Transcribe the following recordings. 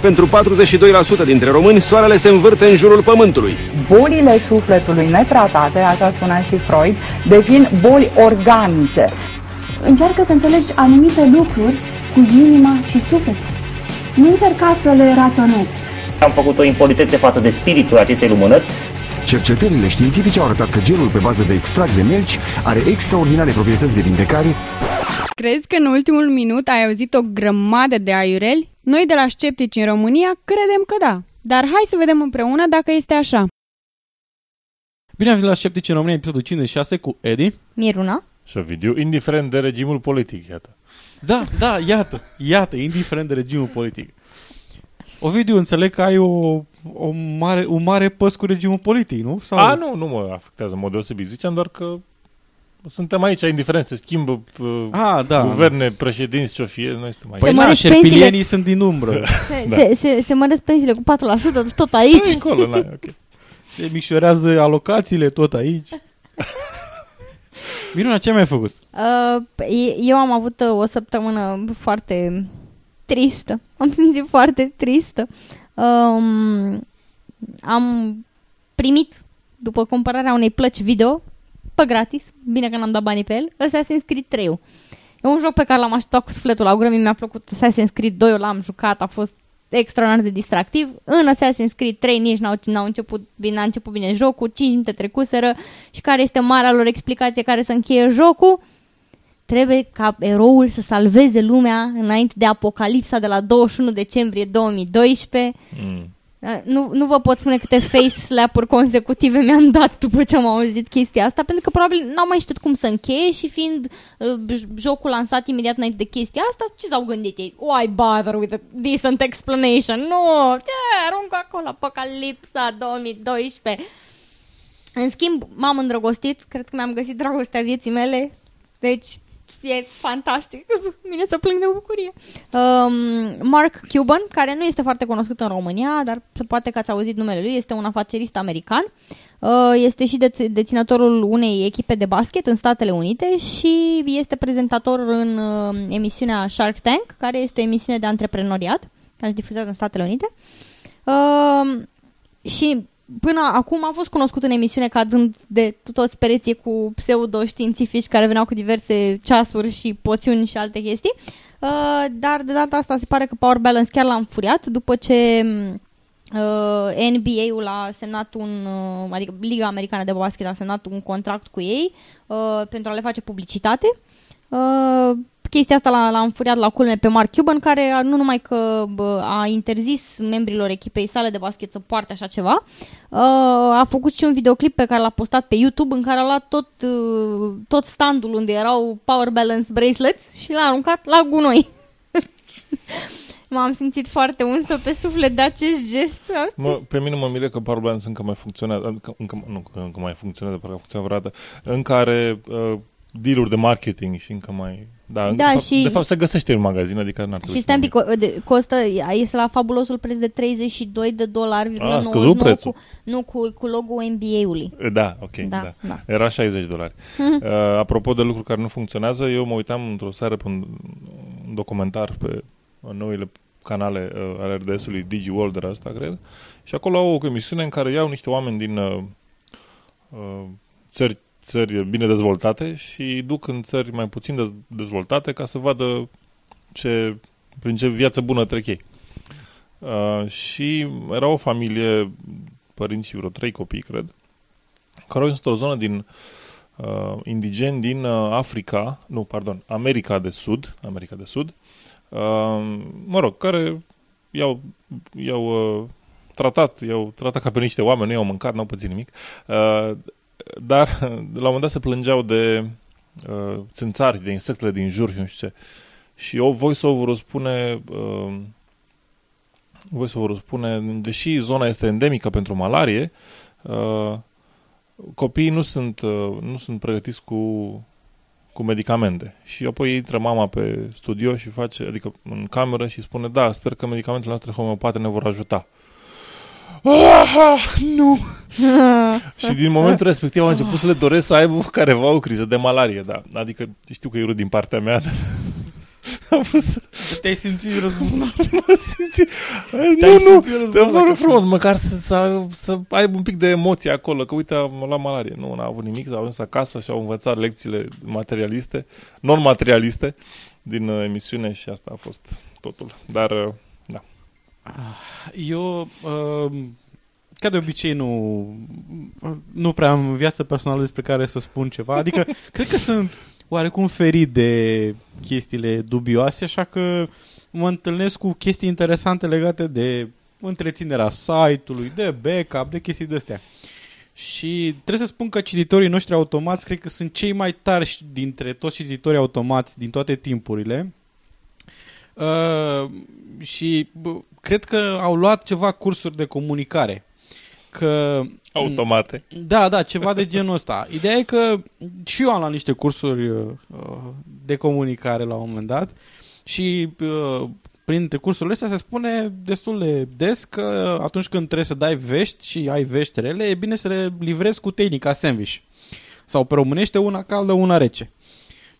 Pentru 42% dintre români, soarele se învârte în jurul pământului. Bolile sufletului netratate, așa spunea și Freud, devin boli organice. Încearcă să înțelegi anumite lucruri cu inima și sufletul. Nu încerca să le raționezi. Am făcut o impolitețe față de spiritul acestei lumânări. Cercetările științifice au arătat că gelul pe bază de extract de melci are extraordinare proprietăți de vindecare. Crezi că în ultimul minut ai auzit o grămadă de aiureli? Noi de la Sceptici în România credem că da. Dar hai să vedem împreună dacă este așa. Bine ați venit la Sceptici în România, episodul 56 cu Edi. Miruna. Și Ovidiu, indiferent de regimul politic, iată. Da, da, iată, iată, indiferent de regimul politic. Ovidiu, înțeleg că ai o, o mare, un mare păs cu regimul politic, nu? Sau... A, nu, nu mă afectează în mod deosebit. Ziceam doar că suntem aici, indiferent, se schimbă uh, A, da, guverne, da. președinți, ce-o fie, noi suntem aici. Păi na, șerpilienii sunt din umbră. Se, da. se, se, se măresc pensiile cu 4%, tot aici. Păi încolo, na, ok. Se micșorează alocațiile tot aici. Minuna, ce mi-ai făcut? Uh, eu am avut uh, o săptămână foarte tristă. Am simțit foarte tristă. Um, am primit, după cumpărarea unei plăci video, pe gratis, bine că n-am dat banii pe el, Assassin's Creed 3 E un joc pe care l-am așteptat cu sufletul la gură, mi-a plăcut Assassin's Creed 2, l-am jucat, a fost extraordinar de distractiv. În Assassin's Creed 3 nici n-au, n-au început, bine, a început bine jocul, 5 minute trecuseră și care este marea lor explicație care să încheie jocul? Trebuie ca eroul să salveze lumea înainte de apocalipsa de la 21 decembrie 2012. Mm. Nu, nu vă pot spune câte face slap-uri consecutive mi-am dat după ce am auzit chestia asta, pentru că probabil n-au mai știut cum să încheie și fiind uh, jocul lansat imediat înainte de chestia asta, ce s-au gândit ei? Why bother with a decent explanation? Nu! Ce, aruncă acolo Apocalipsa 2012. În schimb, m-am îndrăgostit, cred că mi-am găsit dragostea vieții mele, deci e fantastic. Mine să plâng de bucurie. Um, Mark Cuban, care nu este foarte cunoscut în România, dar poate că ați auzit numele lui, este un afacerist american. Uh, este și deținătorul unei echipe de basket în Statele Unite și este prezentator în uh, emisiunea Shark Tank, care este o emisiune de antreprenoriat care se difuzează în Statele Unite. Uh, și până acum a fost cunoscut în emisiune ca dând de toți pereții cu pseudo-științifici care veneau cu diverse ceasuri și poțiuni și alte chestii. Uh, dar de data asta se pare că Power Balance chiar l-a înfuriat după ce uh, NBA-ul a semnat un, uh, adică Liga Americană de Basket a semnat un contract cu ei uh, pentru a le face publicitate. Uh, chestia asta l-a, l-a înfuriat la culme pe Mark Cuban, care nu numai că bă, a interzis membrilor echipei sale de basket să poarte așa ceva, uh, a făcut și un videoclip pe care l-a postat pe YouTube în care a luat tot, uh, tot standul unde erau Power Balance bracelets și l-a aruncat la gunoi. M-am simțit foarte unsă pe suflet de acest gest. Mă, pe mine mă mire că Power Balance încă mai funcționează, încă, încă, nu, încă mai funcționează, parcă funcționează vreodată, în care uh, deal de marketing și încă mai... Da, da de, fapt, și... de fapt se găsește în magazin, adică n-ar Și stai un pic, costă, este la fabulosul preț de 32 de dolari. A, ah, scăzut prețul. Cu, nu, cu, cu logo NBA-ului. Da, ok, da, da. da. Era 60 dolari. uh, apropo de lucruri care nu funcționează, eu mă uitam într-o seară pe un documentar pe noile canale uh, ale RDS-ului DigiWorld asta, cred, și acolo au o emisiune în care iau niște oameni din uh, uh, țări țări bine dezvoltate și duc în țări mai puțin dezvoltate ca să vadă ce, prin ce viață bună trec ei. Uh, și era o familie, părinți și vreo trei copii, cred, care au într-o zonă din uh, indigeni din uh, Africa, nu, pardon, America de Sud, America de Sud, uh, mă rog, care i-au, i-au uh, tratat, i-au tratat ca pe niște oameni, nu i-au mâncat, n-au pățit nimic, uh, dar la un moment dat se plângeau de uh, țânțari, de insectele din jur și nu știu ce. Și eu, voice-over spune, uh, voice-over spune, deși zona este endemică pentru malarie, uh, copiii nu sunt, uh, nu sunt pregătiți cu, cu medicamente. Și apoi intră mama pe studio și face, adică în cameră și spune, da, sper că medicamentele noastre homeopate ne vor ajuta. Aha, nu! și din momentul respectiv am început să le doresc să aibă careva o criză de malarie, da. Adică știu că e din partea mea, dar am vrut să... Te-ai simțit răzbunat. M-am simțit... Nu, nu, te vă rog frumos, măcar să, să, să aibă un pic de emoție acolo, că uite, am luat malarie. Nu, n-a avut nimic, s-au ajuns acasă și au învățat lecțiile materialiste, non-materialiste din uh, emisiune și asta a fost totul. Dar, uh, da. Eu, uh, ca de obicei, nu, nu prea am viață personală despre care să spun ceva. Adică, cred că sunt oarecum ferit de chestiile dubioase, așa că mă întâlnesc cu chestii interesante legate de întreținerea site-ului, de backup, de chestii de astea. Și trebuie să spun că cititorii noștri automați cred că sunt cei mai tarși dintre toți cititorii automați din toate timpurile. Uh, și bă, cred că au luat ceva cursuri de comunicare. Că Automate. Da, da, ceva de genul ăsta. Ideea e că și eu am luat niște cursuri uh, de comunicare la un moment dat și uh, printre cursurile astea se spune destul de des că atunci când trebuie să dai vești și ai vești rele, e bine să le livrezi cu tehnica sandwich. Sau pe românește una caldă, una rece.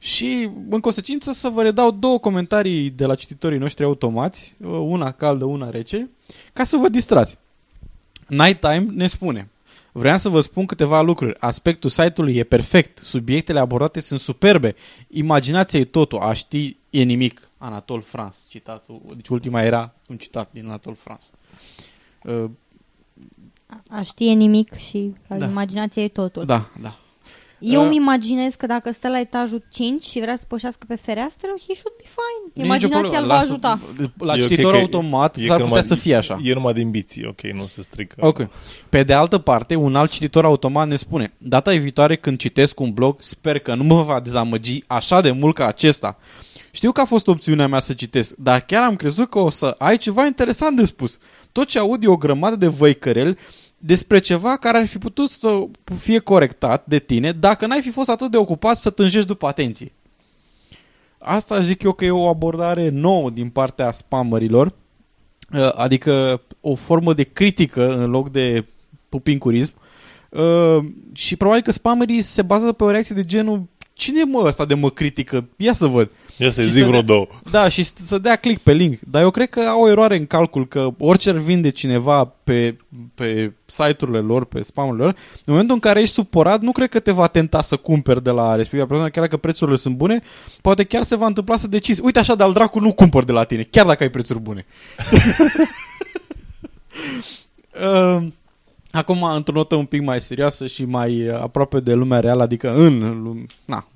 Și, în consecință, să vă redau două comentarii de la cititorii noștri automați, uh, una caldă, una rece, ca să vă distrați. Nighttime ne spune Vreau să vă spun câteva lucruri. Aspectul site-ului e perfect, subiectele abordate sunt superbe, imaginația e totul, a ști e nimic. Anatol France, citatul, deci ultima era un citat din Anatol France. Uh, a ști e nimic și Da. imaginația e totul. da, da. Eu Uh, îmi imaginez că dacă stă la etajul 5 și vrea să pășească pe fereastră, he should be fine. Nicio Imaginația problemă. îl va Lasă- ajuta. La E ok cititor că e- automat e s-ar că putea numai- să fie așa. E numai din biții, ok, nu se strică. Ok. Pe de altă parte, un alt cititor automat ne spune Data viitoare când citesc un blog, sper că nu mă va dezamăgi așa de mult ca acesta. Știu că a fost opțiunea mea să citesc, dar chiar am crezut că o să ai ceva interesant de spus. Tot ce aud e o grămadă de văicăreli despre ceva care ar fi putut să fie corectat de tine dacă n-ai fi fost atât de ocupat să tânjești după atenție. Asta zic eu că e o abordare nouă din partea spamărilor, Uh, adică o formă de critică în loc de pupincurism Uh, și probabil că spammerii se bazează pe o reacție de genul cine e mă ăsta de mă critică? Ia să văd. Ia să-i Și zic vreo dea, două. Da, și să- să dea click pe link. Dar eu cred că au o eroare în calcul că orice ar vinde cineva pe, pe site-urile lor, pe spamurile lor, în momentul în care ești supărat, nu cred că te va tenta să cumperi de la respectiva persoană, chiar dacă prețurile sunt bune, poate chiar se va întâmpla să decizi, uite așa, de-al dracu nu cumpăr de la tine, chiar dacă ai prețuri bune. Uh, Acum, într-o notă un pic mai serioasă și mai uh, aproape de lumea reală, adică în lume, na,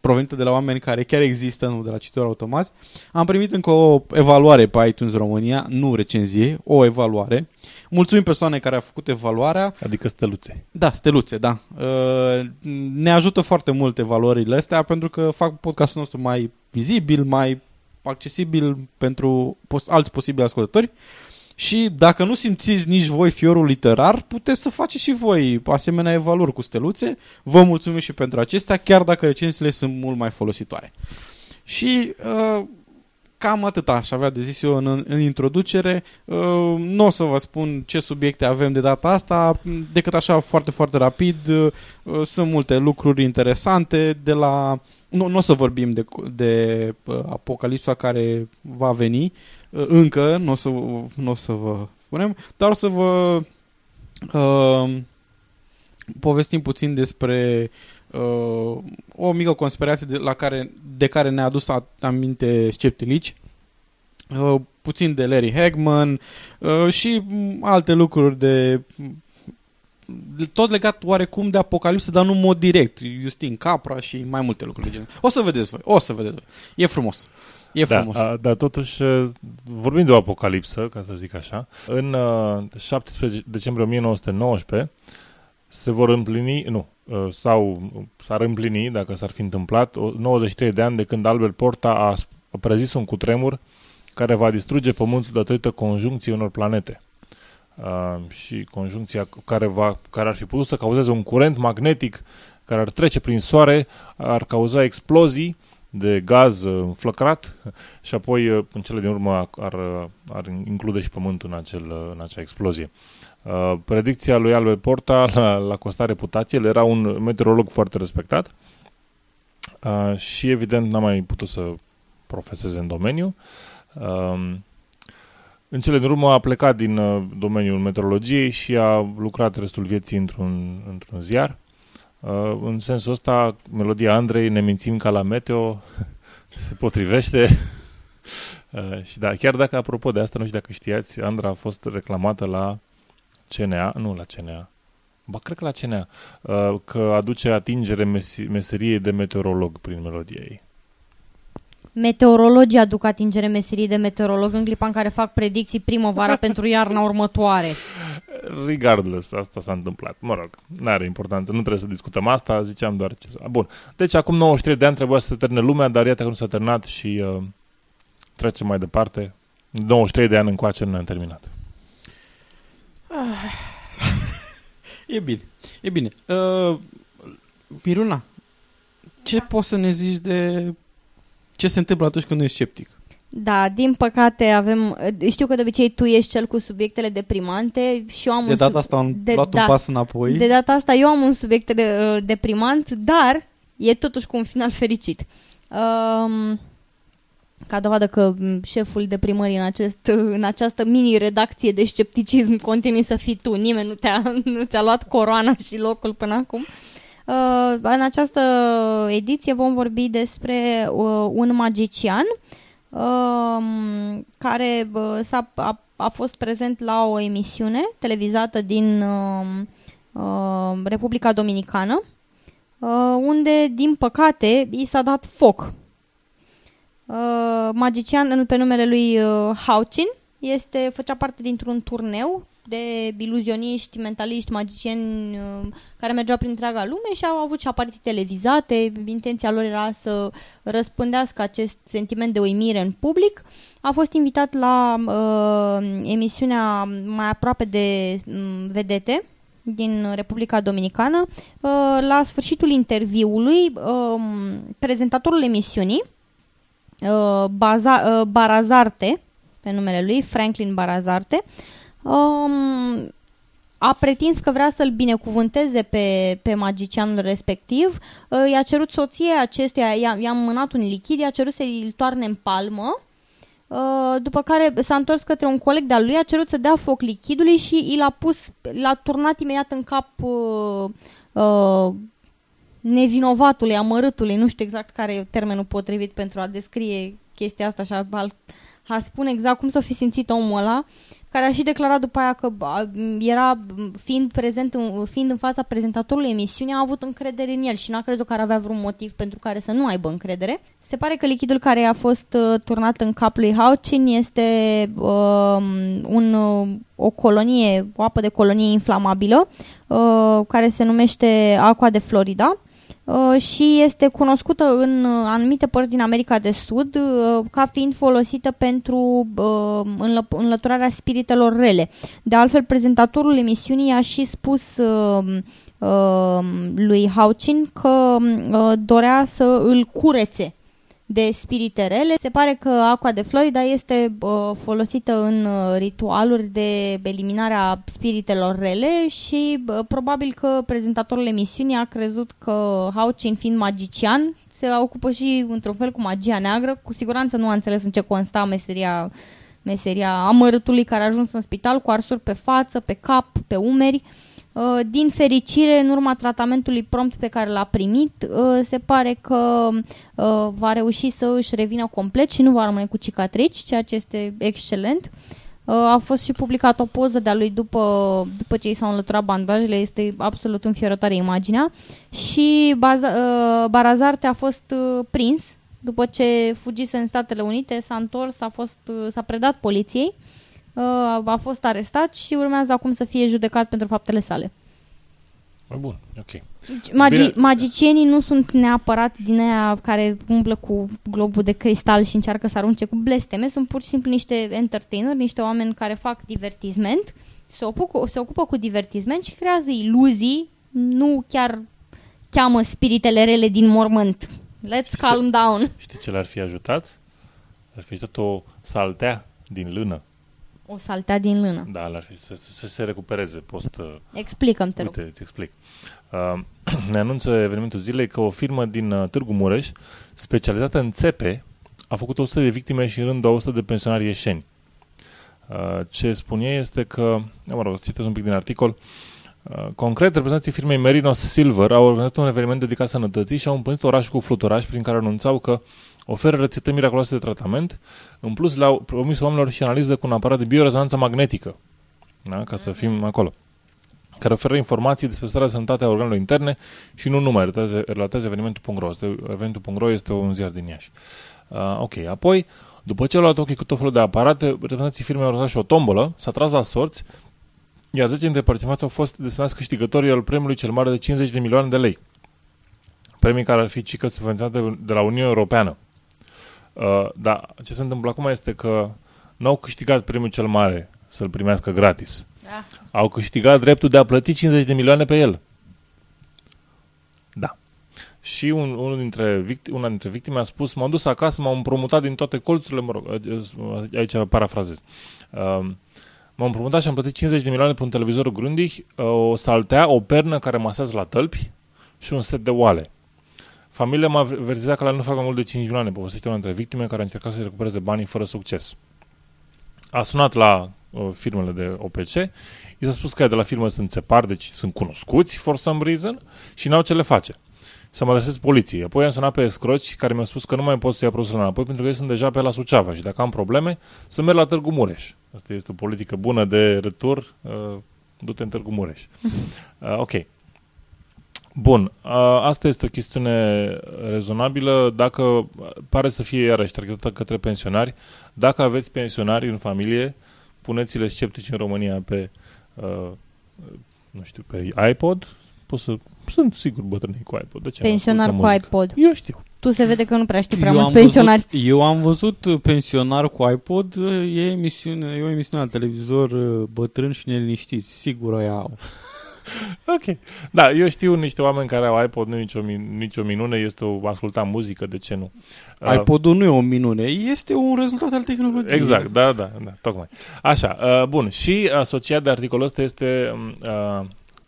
provenită de la oameni care chiar există, nu de la cititori automați, am primit încă o evaluare pe iTunes România, nu recenzie, o evaluare. Mulțumim persoane care au făcut evaluarea. Adică steluțe. Da, steluțe, da. Uh, Ne ajută foarte mult evaluările astea pentru că fac podcastul nostru mai vizibil, mai accesibil pentru pos- alți posibili ascultători. Și dacă nu simțiți nici voi fiorul literar, puteți să faceți și voi asemenea evaluări cu steluțe. Vă mulțumim și pentru acestea, chiar dacă recensiile sunt mult mai folositoare. Și uh, cam atât aș avea de zis eu în, în introducere. Uh, nu o să vă spun ce subiecte avem de data asta, decât așa foarte, foarte rapid. Uh, sunt multe lucruri interesante de la... Nu, nu o să vorbim de, de uh, apocalipsa care va veni uh, încă, nu o să, nu o să vă spunem, dar o să vă uh, povestim puțin despre uh, o mică conspirație de, la care, de care ne-a adus a- aminte sceptilici, uh, puțin de Larry Hagman uh, și m, alte lucruri de tot legat oarecum de apocalipsă, dar nu în mod direct. Justin Capra și mai multe lucruri de genul. O să vedeți voi, o să vedeți voi. E frumos. E da, frumos. a, dar totuși, uh, vorbim de o apocalipsă, ca să zic așa. În uh, 17 decembrie 1919 se vor împlini, nu, uh, sau s-ar împlini, dacă s-ar fi întâmplat, o- 93 de ani de când Albert Porta a, sp- a prezis un cutremur care va distruge Pământul datorită conjuncției unor planete. uh, și conjuncția care, va, care ar fi putut să cauzeze un curent magnetic care ar trece prin soare, ar cauza explozii de gaz uh, înflăcrat și apoi uh, în cele din urmă ar, ar include și pământul în, acel, uh, în acea explozie. Uh, predicția lui Albert Porta la, la costa reputației, era un meteorolog foarte respectat uh, și evident n-a mai putut să profeseze în domeniu. Uh, în cele din urmă a plecat din uh, domeniul meteorologiei și a lucrat restul vieții într-un, într-un ziar. Uh, în sensul ăsta, melodia Andrei, ne mințim ca la meteo, se potrivește. uh, și da, chiar dacă, apropo de asta, nu știu dacă știați, Andra a fost reclamată la CNA, nu la CNA, ba cred că la CNA, uh, că aduce atingere mes- meseriei de meteorolog prin melodia ei. Meteorologii aduc atingere meseriei de meteorolog în clipa în care fac predicții primăvara pentru iarna următoare. Regardless, asta s-a întâmplat. Mă rog, nu are importanță, nu trebuie să discutăm asta, ziceam doar ce să... Bun, deci acum 93 de ani trebuia să se termine lumea, dar iată că nu s-a terminat și uh, trecem mai departe. 93 de ani încoace nu ne-am terminat. E bine, e bine. Uh, Miruna, ce poți să ne zici de ce se întâmplă atunci când nu ești sceptic? Da, din păcate avem... Știu că de obicei tu ești cel cu subiectele deprimante și eu am De un data sub- asta am de, luat da, un pas înapoi. De data asta eu am un subiect de, uh, deprimant, dar e totuși cu un final fericit. Um, ca dovadă că m, șeful deprimării în, acest, în această mini-redacție de scepticism continui să fii tu. Nimeni nu te-a, nu ți-a luat coroana și locul până acum. Uh, în această ediție vom vorbi despre uh, un magician uh, care uh, s-a, a, a fost prezent la o emisiune televizată din uh, uh, Republica Dominicană, uh, unde, din păcate, i s-a dat foc. Uh, magician pe numele lui uh, Hauchin este, făcea parte dintr-un turneu de iluzioniști, mentaliști, magicieni uh, care mergeau prin întreaga lume și au avut și apariții televizate. Intenția lor era să răspândească acest sentiment de uimire în public. A fost invitat la uh, emisiunea mai aproape de um, vedete din Republica Dominicană. Uh, la sfârșitul interviului, uh, prezentatorul emisiunii, uh, Baza, uh, Barazarte, pe numele lui, Franklin Barazarte, um, a pretins că vrea să-l binecuvânteze pe, pe magicianul respectiv, uh, i-a cerut soției acestuia, i-a, i-a mânat un lichid, i-a cerut să-i toarne în palmă, uh, după care s-a întors către un coleg de-al lui, a cerut să dea foc lichidului și i l-a pus, l-a turnat imediat în cap uh, uh, nevinovatului, amărâtului, nu știu exact care e termenul potrivit pentru a descrie chestia asta și a, a spune exact cum s-a fi simțit omul ăla, care a și declarat după aia că era, fiind prezent, în, fiind în fața prezentatorului emisiunii, a avut încredere în el și n-a crezut că ar avea vreun motiv pentru care să nu aibă încredere. Se pare că lichidul care a fost uh, turnat în cap lui Hauchin este uh, un, uh, o colonie, o apă de colonie inflamabilă, uh, care se numește Aqua de Florida uh, și este cunoscută în uh, anumite părți din America de Sud uh, ca fiind folosită pentru uh, înlă- înlăturarea spiritelor rele. De altfel, prezentatorul emisiunii a și spus uh, uh, lui Hauchin că uh, dorea să îl curețe de spirite rele. Se pare că aqua de Florida este uh, folosită în uh, ritualuri de eliminare a spiritelor rele și uh, probabil că prezentatorul emisiunii a crezut că Hauchin fiind magician se ocupă și într-un fel cu magia neagră. Cu siguranță nu a înțeles în ce consta meseria, meseria amărâtului care a ajuns în spital cu arsuri pe față, pe cap, pe umeri. Uh, Din fericire, în urma tratamentului prompt pe care l-a primit, uh, se pare că uh, va reuși să își revină complet și nu va rămâne cu cicatrici, ceea ce este excelent. A fost și publicat o poză de-a lui după, după ce i s-au înlăturat bandajele, este absolut înfiorătoare imaginea. Și Baza, Barazarte a fost prins după ce fugise în Statele Unite, s-a întors, a fost, s-a predat poliției a fost arestat și urmează acum să fie judecat pentru faptele sale. Mai bun, ok. Magi- Bine. magicienii nu sunt neapărat din aia care umblă cu globul de cristal și încearcă să arunce cu blesteme, sunt pur și simplu niște entertaineri, niște oameni care fac divertisment se ocupă, se ocupă cu divertisment și creează iluzii, nu chiar cheamă spiritele rele din mormânt. Let's calm down. Știi ce l-ar fi ajutat? Ar fi tot o saltea din lână. O saltea din lână. Da, l-ar fi să, să, să se recupereze post... uh, Explicăm, te rog. Uite, îți explic. Uh, ne anunță evenimentul zilei că o firmă din uh, Târgu Mureș, specializată în țepe, a făcut 100 de victime și în rând 200 de pensionari ieșeni. Uh, ce spun ei este că, mă rog, citesc un pic din articol, Uh, Concret, reprezentanții firmei Merinos Silver au organizat un eveniment dedicat sănătății și au împânzit orașul cu fluturași prin care anunțau că oferă rețete miraculoase de tratament. În plus, le-au promis oamenilor și analiză cu un aparat de biorezonanță magnetică, da? ca să fim acolo care oferă informații despre starea de sănătate a organelor interne și nu numai, relatează, relatează evenimentul.ro. Este, evenimentul.ro este un ziar din Iași. Uh, ok, apoi, după ce au luat ochii cu tot felul de aparate, reprezentanții firmei au organizat și o tombolă, s-a tras la sorți, iar 10 dintre participanți au fost desemnați câștigătorii al premiului cel mare de 50 de milioane de lei. Premii care ar fi cică subvenționate de la Uniunea Europeană. Uh, dar ce se întâmplă acum este că n-au câștigat premiul cel mare să-l primească gratis. Da. Au câștigat dreptul de a plăti 50 de milioane pe el. Da. Și un, unul dintre victime, una dintre victime a spus, m-am dus acasă, m-am împrumutat din toate colțurile, mă rog, aici parafrazez. Uh, m-am împrumutat și am plătit 50 de milioane pe un televizor Grundig, uh, o saltea, o pernă care masează la tălpi și un set de oale. Familia m-a avertizat că la nu fac mai mult de 5 milioane, povestește una dintre victime care a încercat să recupereze banii fără succes. A sunat la uh, firmele de OPC, i s-a spus că de la firmă sunt țepari, deci sunt cunoscuți for some reason și n-au ce le face. Să mă adresez poliției. Apoi am sunat pe escroci care mi-au spus că nu mai pot să ia produsele înapoi pentru că ei sunt deja pe la Suceava și dacă am probleme, să merg la Târgu Mureș. Asta este o politică bună de retur. Uh, du-te în Târgu Mureș. Uh, ok. Bun, uh, asta este o chestiune rezonabilă dacă pare să fie iarăși targetată către pensionari. Dacă aveți pensionari în familie, puneți-le sceptici în România pe uh, nu știu, pe iPod, pot să... Sunt sigur bătrânii cu iPod. De ce Pensionar cu iPod. Eu știu. Tu se vede că nu prea știi prea Eu mulți am pensionari. Văzut, eu am văzut pensionar cu iPod, e, emisiune, e o emisiune la televizor uh, bătrân și neliniștiți. Sigur aia au. Ok. Da, eu știu niște oameni care au iPod, nu e nicio, min- nicio minune, este o asculta muzică, de ce nu? Uh, iPod-ul nu e o minune, este un rezultat al tehnologiei. Exact, da, da, da, tocmai. Așa, uh, bun. Și asociat de articolul ăsta este uh,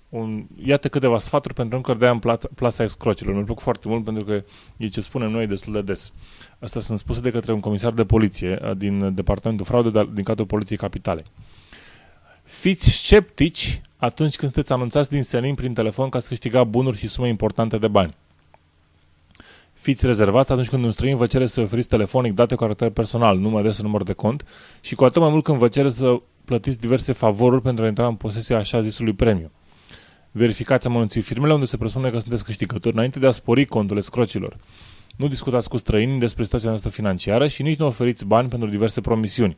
un, iată câteva sfaturi pentru încă de în pla- plasa escrocilor. Mi-a plăcut foarte mult pentru că e ce spunem noi destul de des. Asta sunt spuse de către un comisar de poliție uh, din Departamentul Fraude de- din cadrul Poliției Capitale. Fiți sceptici atunci când sunteți anunțați din senin prin telefon ca să câștiga bunuri și sume importante de bani. Fiți rezervați atunci când un străin vă cere să oferiți telefonic date cu caracter personal, nume, adresă, număr de cont și cu atât mai mult când vă cere să plătiți diverse favoruri pentru a intra în posesia așa zisului premiu. Verificați amănunții firmele unde se presupune că sunteți câștigători înainte de a spori contul escrocilor. Nu discutați cu străinii despre situația noastră financiară și nici nu oferiți bani pentru diverse promisiuni.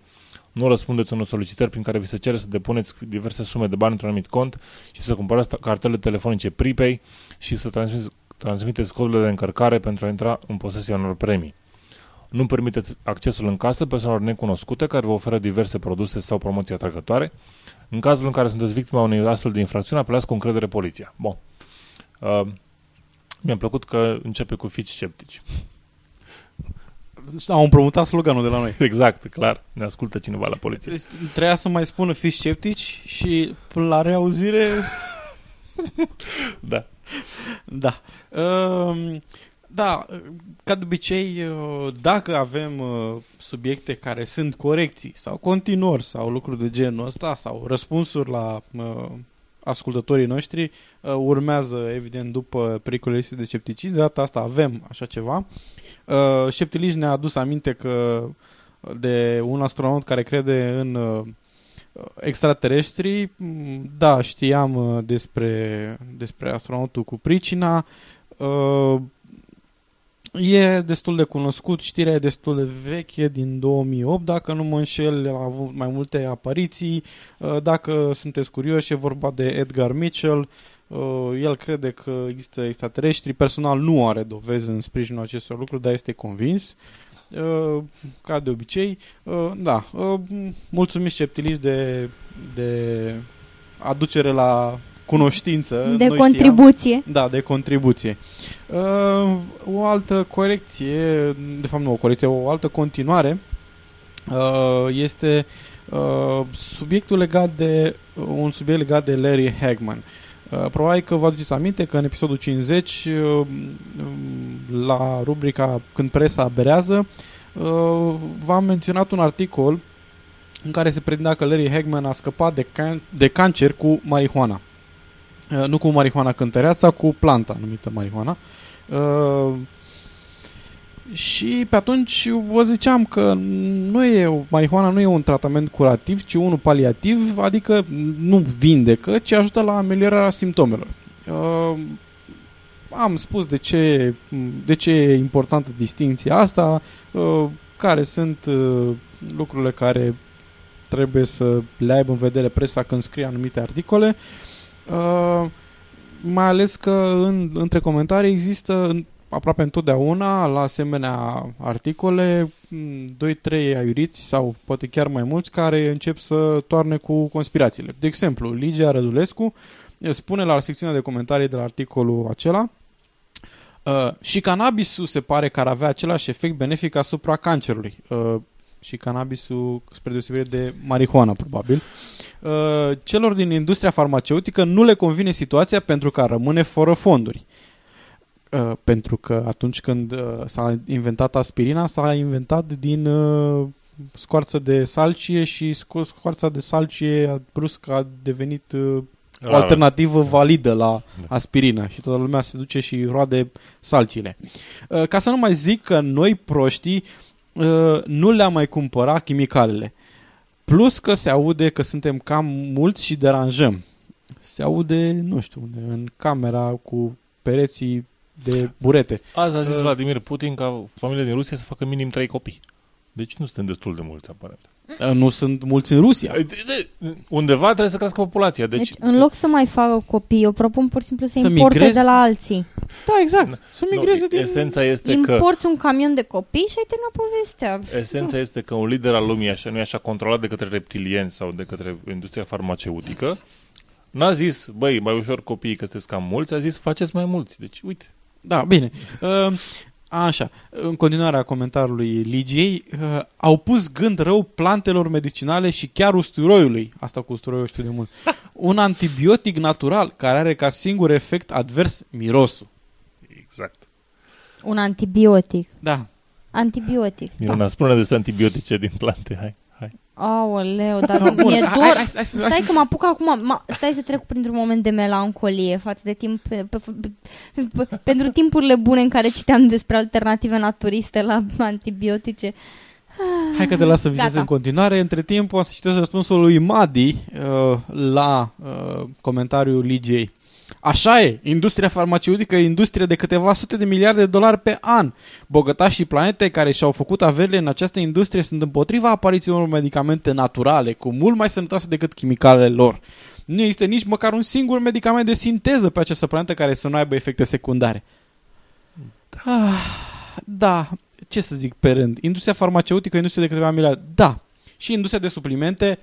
Nu răspundeți unor solicitări prin care vi se cere să depuneți diverse sume de bani într-un anumit cont și să cumpărați cartele telefonice prepay și să transmiteți, transmiteți codurile de încărcare pentru a intra în posesia unor premii. Nu permiteți accesul în casă persoanelor necunoscute care vă oferă diverse produse sau promoții atrăgătoare. În cazul în care sunteți victima unei astfel de infracțiuni, apelați cu încredere poliția. Bun. Uh, mi-a plăcut că începe cu fiți sceptici. Au împrumutat sloganul de la noi. Exact, clar. Ne ascultă cineva la poliție. Deci, Treia să mai spună fiți sceptici și până la reauzire... da. Da. Um, da, ca de obicei, uh, dacă avem uh, subiecte care sunt corecții sau continuări sau lucruri de genul ăsta sau răspunsuri la uh, ascultătorii noștri, uh, urmează evident după pericolele de scepticism. De data asta avem așa ceva. Uh, Sceptilici ne-a adus aminte că de un astronaut care crede în uh, extraterestri, Mm, da, știam uh, despre, despre astronautul cu pricina. Uh, E destul de cunoscut, știrea e destul de veche, din 2008, dacă nu mă înșel, a avut mai multe apariții. Uh, Dacă sunteți curioși, e vorba de Edgar Mitchell. Uh, El crede că există extraterestri. Personal nu are dovezi în sprijinul acestor lucruri, dar este convins. uh, ca de obicei, uh, da, uh, mulțumim sceptiliști de, de aducere la cunoștință. De Noi contribuție. Știam, da, de contribuție. Uh, o altă corecție, de fapt nu o corecție, o altă continuare uh, este uh, subiectul legat de uh, un subiect legat de Larry Hagman. Uh, probabil că vă aduceți aminte că în episodul 50 uh, la rubrica Când presa berează uh, v-am menționat un articol în care se predinea că Larry Hagman a scăpat de, can- de cancer cu marihuana. Uh, nu cu marihuana cântăreața, cu planta numită marihuana. Uh, și pe atunci vă ziceam că nu e, marihuana nu e un tratament curativ, ci unul paliativ, adică nu vindecă, ci ajută la ameliorarea simptomelor. Uh, am spus de ce, de ce e importantă distinția asta, uh, care sunt uh, lucrurile care trebuie să le aibă în vedere presa când scrie anumite articole. Uh, mai ales că în, între comentarii există aproape întotdeauna la asemenea articole 2-3 aiuriți sau poate chiar mai mulți care încep să toarne cu conspirațiile. De exemplu, Ligia Rădulescu spune la secțiunea de comentarii de la articolul acela uh, și cannabisul se pare că ar avea același efect benefic asupra cancerului. Uh, și cannabisul spre deosebire de marihuana, probabil. Uh, celor din industria farmaceutică nu le convine situația pentru că rămâne fără fonduri. Uh, pentru că atunci când uh, s-a inventat aspirina, s-a inventat din uh, scoarță de salcie și scoarța de salcie brusc a devenit uh, o La- alternativă validă la aspirina și toată lumea se duce și roade salcile. Uh, ca să nu mai zic că noi proștii uh, nu le-am mai cumpărat chimicalele. Plus că se aude că suntem cam mulți și deranjăm. Se aude, nu știu unde, în camera cu pereții de burete. Azi a zis Uh, Vladimir Putin ca familia din Rusia să facă minim 3 copii. Deci nu suntem destul de mulți, aparent. Uh, Nu sunt mulți în Rusia. Undeva trebuie să crească populația. Deci, Deci, în loc să mai facă copii, eu propun pur și simplu să, Să importe migreze? de la alții. Da, exact. Să migreze nu, din... esența este că Importi un camion de copii și ai terminat povestea. Esența este că un lider al lumii așa nu e așa controlat de către reptilieni sau de către industria farmaceutică. N-a zis, băi, mai ușor copiii că sunteți cam mulți, a zis, faceți mai mulți. Deci, uite. Da, bine. Uh, așa, în continuarea comentariului Ligiei, uh, au pus gând rău plantelor medicinale și chiar usturoiului, asta cu usturoiul știu de mult, un antibiotic natural care are ca singur efect advers mirosul. Exact. Un antibiotic. Da. Antibiotic. Miruna, spune despre antibiotice din plante, hai. Hai. Aoleu, dar No, bun, mi-e hai- dor. hai- hai- hai- Stai hai- că mă apuc acum, ma, stai să trec printr-un moment de melancolie față de timp, pe, pe, pe, pe, pentru timpurile bune în care citeam despre alternative naturiste la antibiotice. Hai că te las să visezi Gata. în continuare. Între timp o să citesc răspunsul lui Madi uh, la uh, comentariul Ligiei. Așa e, industria farmaceutică e industrie de câteva sute de miliarde de dolari pe an. Bogătașii planete care și-au făcut averile în această industrie sunt împotriva apariției unor medicamente naturale, cu mult mai sănătoase decât chimicalele lor. Nu există nici măcar un singur medicament de sinteză pe această planetă care să nu aibă efecte secundare. Ah, da, ce să zic pe rând, industria farmaceutică, industria de câteva miliarde, da. Și industria de suplimente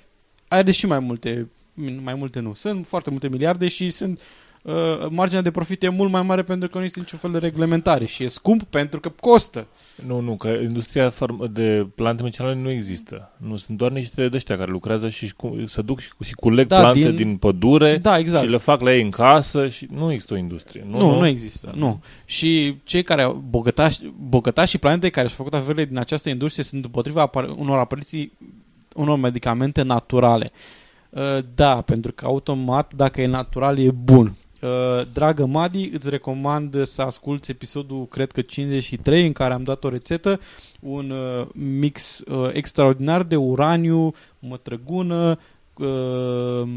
are și mai multe, mai multe nu. Sunt foarte multe miliarde și sunt uh, marginea de profit e mult mai mare pentru că nu există niciun fel de reglementare și e scump pentru că costă. Nu, nu, că industria farm- de plante medicinale nu există. Nu, sunt doar niște de ăștia care lucrează și cu, se duc și, și culeg Da, plante din- din... din pădure Da, exact. și le fac la ei în casă și nu există o industrie. Nu, Nu, nu, nu există, nu. Și cei care au bogătași, bogătași și planete care și-au făcut averile din această industrie sunt împotriva apar- unor apariții unor medicamente naturale. Uh, Da, pentru că automat, dacă e natural, e bun. Uh, Dragă Madi, îți recomand să asculti episodul, cred că 53, în care am dat o rețetă, un uh, mix uh, extraordinar de uraniu, mătrăgună, uh,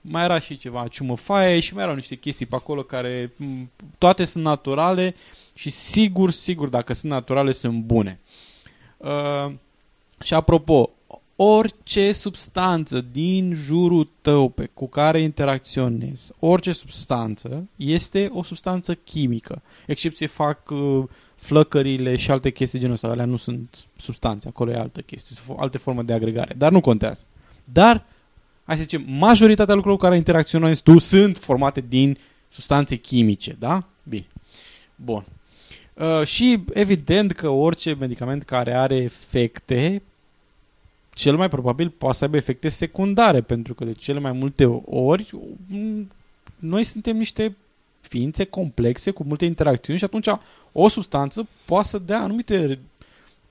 mai era și ceva ciumăfaie și mai erau niște chestii pe acolo care m, toate sunt naturale și sigur, sigur, dacă sunt naturale, sunt bune. Uh, și apropo, orice substanță din jurul tău pe cu care interacționezi, orice substanță este o substanță chimică. Excepție fac uh, flăcările și alte chestii genul ăsta. Alea nu sunt substanțe, acolo e altă chestie, sunt alte forme de agregare, dar nu contează. Dar, hai să zicem, majoritatea lucrurilor cu care interacționezi tu sunt formate din substanțe chimice, da? Bine. Bun. Uh, și evident că orice medicament care are efecte cel mai probabil poate să aibă efecte secundare, pentru că de cele mai multe ori mm, noi suntem niște ființe complexe cu multe interacțiuni și atunci o substanță poate să dea anumite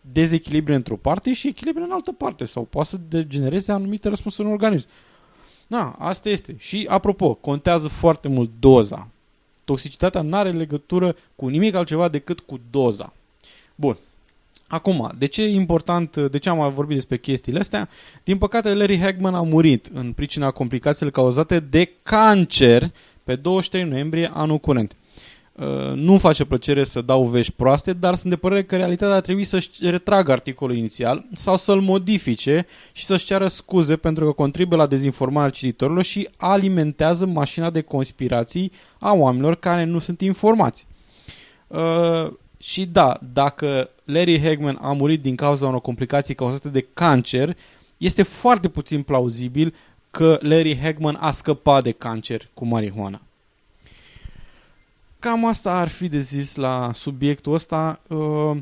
dezechilibre într-o parte și echilibre în altă parte sau poate să degenereze anumite răspunsuri în organism. Da, asta este. Și apropo, contează foarte mult doza. Toxicitatea nu are legătură cu nimic altceva decât cu doza. Bun. Acum, de ce e important, de ce am vorbit despre chestiile astea? Din păcate, Larry Hagman a murit în pricina complicațiilor cauzate de cancer pe 23 noiembrie anul curent. Uh, nu face plăcere să dau vești proaste, dar sunt de părere că realitatea ar trebui să-și retragă articolul inițial sau să-l modifice și să-și ceară scuze pentru că contribuie la dezinformarea cititorilor și alimentează mașina de conspirații a oamenilor care nu sunt informați. Uh, și da, dacă Larry Hagman a murit din cauza unor complicații cauzate de cancer, este foarte puțin plauzibil că Larry Hagman a scăpat de cancer cu marihuana. Cam asta ar fi de zis la subiectul ăsta uh,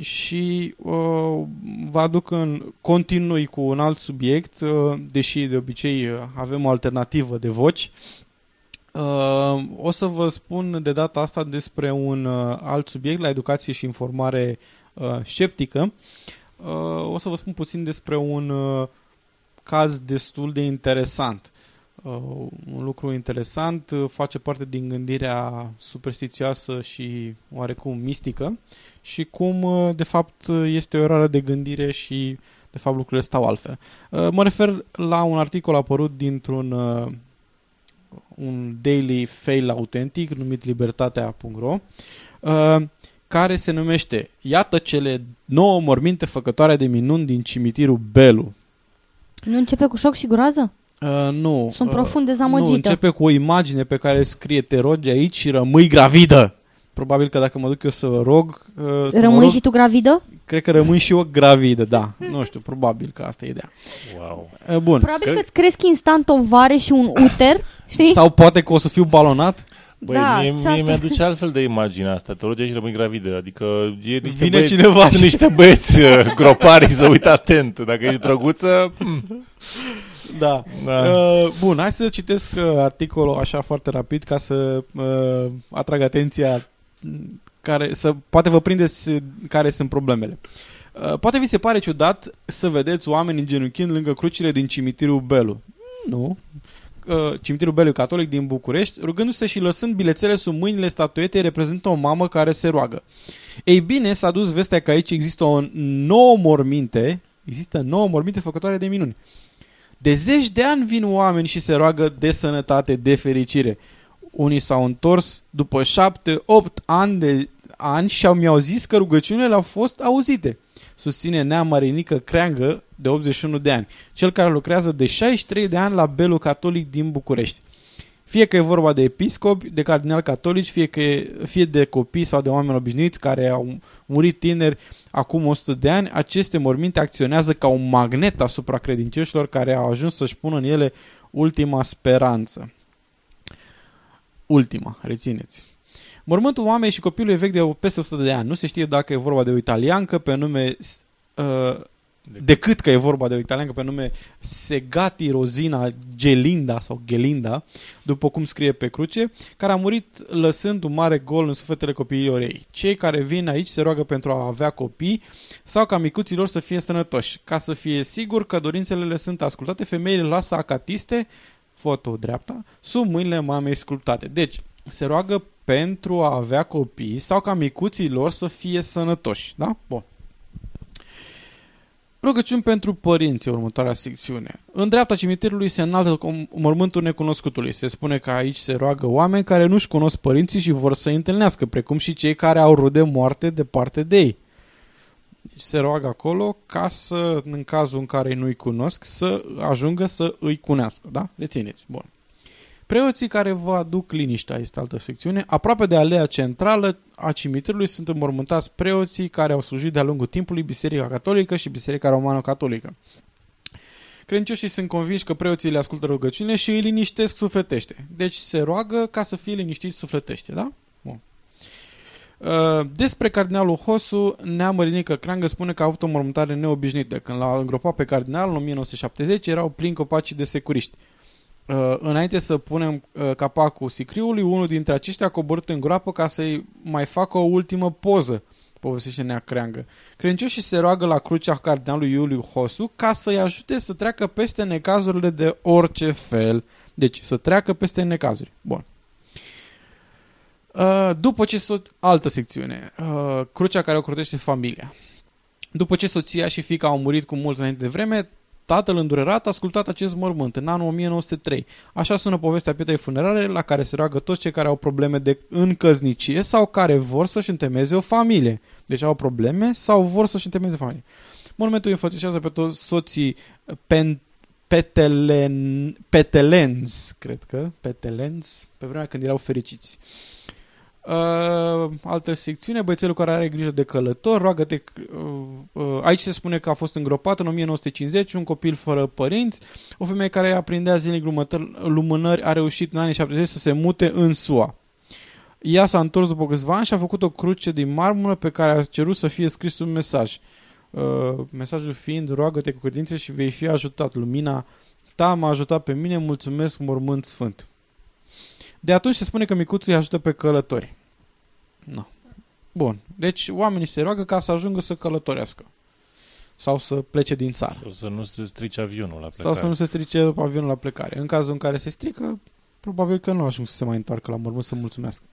și uh, vă aduc în continui cu un alt subiect, uh, deși de obicei avem o alternativă de voci. Uh, o să vă spun de data asta despre un uh, alt subiect la educație și informare uh, sceptică. Uh, o să vă spun puțin despre un uh, caz destul de interesant. Uh, un lucru interesant uh, face parte din gândirea superstițioasă și oarecum mistică și cum uh, de fapt este o eroare de gândire și de fapt lucrurile stau altfel. Uh, mă refer la un articol apărut dintr-un uh, un daily fail autentic numit libertatea.ro uh, care se numește Iată cele nouă morminte făcătoare de minuni din cimitirul Belu. Nu începe cu șoc și groază? Uh, nu. Sunt uh, profund dezamăgită. Nu, începe cu o imagine pe care scrie te rogi aici și rămâi gravidă. Probabil că dacă mă duc eu să vă rog... Uh, să rămâi rog, și tu gravidă? Cred că rămâi și eu gravidă, da. Nu știu, probabil că asta e ideea. Wow. Uh, bun. Probabil că îți cresc instant o vare și un uter, știi? Sau poate că o să fiu balonat. Băi, Da, mie, asta- mie mi-aduce altfel de imagine asta. Te rogi aici rămâi gravidă. Adică e niște Vine băieți, cineva sunt și- niște băieți uh, gropari să uită atent. Dacă ești drăguță... hmm. Da. Da. Uh, bun, hai să citesc uh, articolul așa foarte rapid ca să uh, atrag atenția mm, care să poate vă prindeți uh, care sunt problemele. Uh, poate vi se pare ciudat să vedeți oameni îngenunchind lângă crucile din cimitirul Belu. Nu. Uh, cimitirul Belu Catolic din București, rugându-se și lăsând bilețele sub mâinile statuetei, reprezintă o mamă care se roagă. Ei bine, s-a dus vestea că aici există o nouă morminte, există nouă morminte făcătoare de minuni. De zeci de ani vin oameni și se roagă de sănătate, de fericire. Unii s-au întors după șapte, opt ani de ani și au mi-au zis că rugăciunile au fost auzite. Susține Nea Marinică Creangă, de 81 de ani, cel care lucrează de 63 de ani la Belul Catolic din București. Fie că e vorba de episcopi, de cardinali catolici, fie, că e, fie de copii sau de oameni obișnuiți care au murit tineri acum 100 de ani, aceste morminte acționează ca un magnet asupra credincioșilor care au ajuns să-și pună în ele ultima speranță. Ultima, rețineți. Mormântul mamei și copilului e vechi de peste 100 de ani. Nu se știe dacă e vorba de o italiancă pe nume uh, decât că e vorba de o italiancă pe nume Segati Rosina Gelinda sau Gelinda, după cum scrie pe cruce, care a murit lăsând un mare gol în sufletele copiilor ei. Cei care vin aici se roagă pentru a avea copii sau ca micuții lor să fie sănătoși. Ca să fie sigur că dorințele le sunt ascultate, femeile lasă acatiste, foto dreapta, sub mâinile mamei sculptate. Deci, se roagă pentru a avea copii sau ca micuții lor să fie sănătoși. Da? Bun. Rugăciuni pentru părinți, următoarea secțiune. În dreapta cimitirului se înaltă com- mormântul necunoscutului. Se spune că aici se roagă oameni care nu-și cunosc părinții și vor să-i întâlnească, precum și cei care au rude moarte departe de ei. Deci se roagă acolo ca să, în cazul în care nu-i cunosc, să ajungă să îi cunească. Da? Rețineți. Bun. Preoții care vă aduc liniștea, este altă secțiune. Aproape de alea centrală a cimitirului sunt înmormântați preoții care au slujit de-a lungul timpului Biserica Catolică și Biserica Romano-Catolică. Credincioșii sunt convinși că preoții le ascultă rugăciunile și îi liniștesc sufletește. Deci se roagă ca să fie liniștiți sufletește, da? Bun. Uh, despre cardinalul Hosu, Nea Mărinică Creangă spune că a avut o mormântare neobișnuită. Când l-a îngropat pe cardinal în 1970, erau plini copacii de securiști. Uh, înainte să punem uh, capacul sicriului, unul dintre aceștia a coborât în groapă ca să-i mai facă o ultimă poză, povestește Nea Creangă. Credincioșii se roagă la crucea cardinalului Iuliu Hosu ca să-i ajute să treacă peste necazurile de orice fel. Deci, să treacă peste necazuri. Bun. Uh, după ce so- altă secțiune, uh, crucea care o crotește familia. După ce soția și fica au murit cu mult înainte de vreme, tatăl îndurerat a ascultat acest mormânt în anul 1903. Așa sună povestea pietrei funerare la care se roagă toți cei care au probleme de încăznicie sau care vor să-și întemeze o familie. Deci au probleme sau vor să-și întemeze o familie. Monumentul înfățișează pe toți soții pen, petelen, petelenzi, cred că, petelenzi, pe vremea când erau fericiți. Uh, altă secțiune, băiețelul care are grijă de călător, roagă-te... Uh, uh, aici se spune că a fost îngropat în 1950, un copil fără părinți, o femeie care aprindea zilnic lumânări a reușit în anii 70 să se mute în SUA. Ea s-a întors după câțiva ani și a făcut o cruce din marmură pe care a cerut să fie scris un mesaj. Uh, mesajul fiind, roagă-te cu credință și vei fi ajutat. Lumina ta m-a ajutat pe mine, mulțumesc, mormânt sfânt. De atunci se spune că micuțul îi ajută pe călători. No. Bun. Deci oamenii se roagă ca să ajungă să călătorească. Sau să plece din țară. Sau să nu se strice avionul la plecare. Sau să nu se strice avionul la plecare. În cazul în care se strică, probabil că nu ajung să se mai întoarcă la mormânt să mulțumească.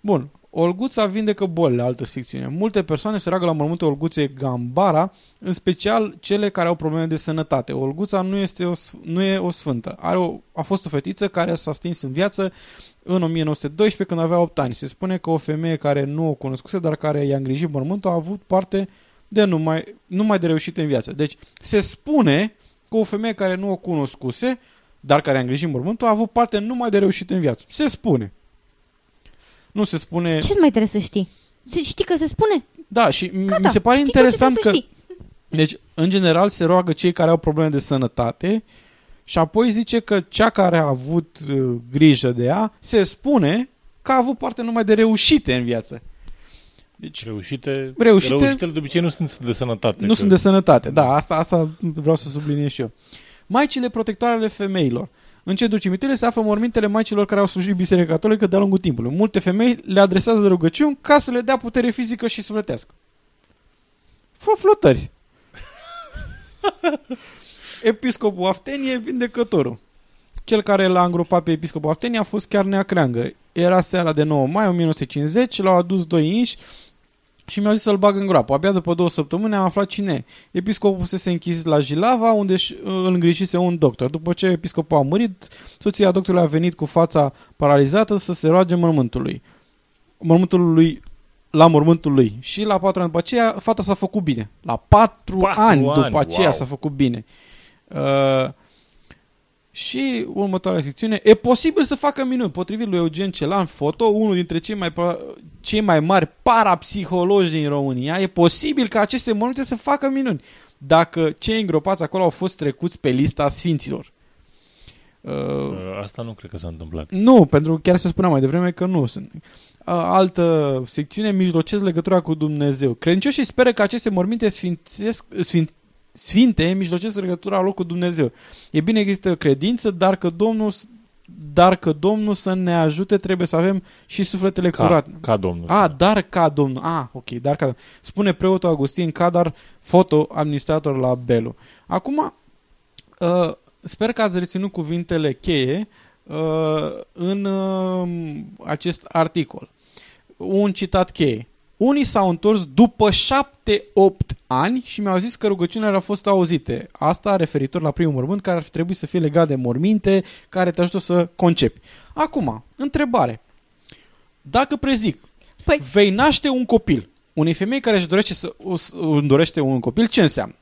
Bun. Olguța vindecă bolile, altă secțiune. Multe persoane se roagă la mormântul Olguței Gambara, în special cele care au probleme de sănătate. Olguța nu, este o, nu e o sfântă. Are o, a fost o fetiță care s-a stins în viață în 1912 când avea 8 ani. Se spune că o femeie care nu o cunoscuse, dar care i-a îngrijit mormântul, a avut parte de numai, numai de reușite în viață. Deci se spune că o femeie care nu o cunoscuse, dar care a îngrijit mormântul, a avut parte numai de reușite în viață. Se spune. Nu se spune... Ce mai trebuie să știi? Se, știi că se spune? Da, și Gata, mi se pare interesant că... Deci, în general, se roagă cei care au probleme de sănătate și apoi zice că cea care a avut uh, grijă de ea se spune că a avut parte numai de reușite în viață. Deci, reușite, reușite, reușitele de obicei nu sunt de sănătate. Nu că... sunt de sănătate, da, asta, asta vreau să subliniez și eu. Maicile protectoare ale femeilor. În centrul cimitirului se află mormintele maicilor care au slujit Biserica Catolică de-a lungul timpului. Multe femei le adresează de rugăciuni ca să le dea putere fizică și sufletească. Fă flotări. Episcopul Aftenie, vindecătorul. Cel care l-a îngropat pe episcopul Aftenie a fost chiar neacreangă. Era seara de 9 mai 1950, l-au adus doi inși și mi-au zis să-l bag în groapă. Abia după două săptămâni am aflat cine e. Episcopul se închis la Jilava, unde îl îngrijise un doctor. După ce episcopul a murit, soția doctorului a venit cu fața paralizată să se roage mormântului. Mormântul lui la mormântul lui. Și la patru ani după aceea, fata s-a făcut bine. La patru, patru ani, ani după aceea wow. s-a făcut bine. Uh, și următoarea secțiune. E posibil să facă minuni. Potrivit lui Eugen Celan Foto, unul dintre cei mai, cei mai mari parapsihologi din România, e posibil ca aceste morminte să facă minuni. Dacă cei îngropați acolo au fost trecuți pe lista sfinților. Uh, Asta nu cred că s-a întâmplat. Nu, pentru că chiar se spunea mai devreme că nu sunt. Uh, altă secțiune, mijlocesc legătura cu Dumnezeu. Credincioșii speră că aceste morminte sfințesc, sfint, sfinte mijlocesc legătura lor cu Dumnezeu. E bine că există credință, dar că Domnul dar că Domnul să ne ajute, trebuie să avem și sufletele ca, curate. Ca Domnul. A, dar ca Domnul. A, ok, dar ca Spune preotul Augustin Cadar, foto administrator la Belu. Acum, uh, sper că ați reținut cuvintele cheie uh, în uh, acest articol. Un citat cheie. Unii s-au întors după 7-8 ani și mi-au zis că rugăciunile au fost auzite. Asta referitor la primul mormânt care ar trebui să fie legat de morminte care te ajută să concepi. Acum, întrebare. Dacă prezic, păi... vei naște un copil unei femei care își dorește, să, își dorește un copil, ce înseamnă?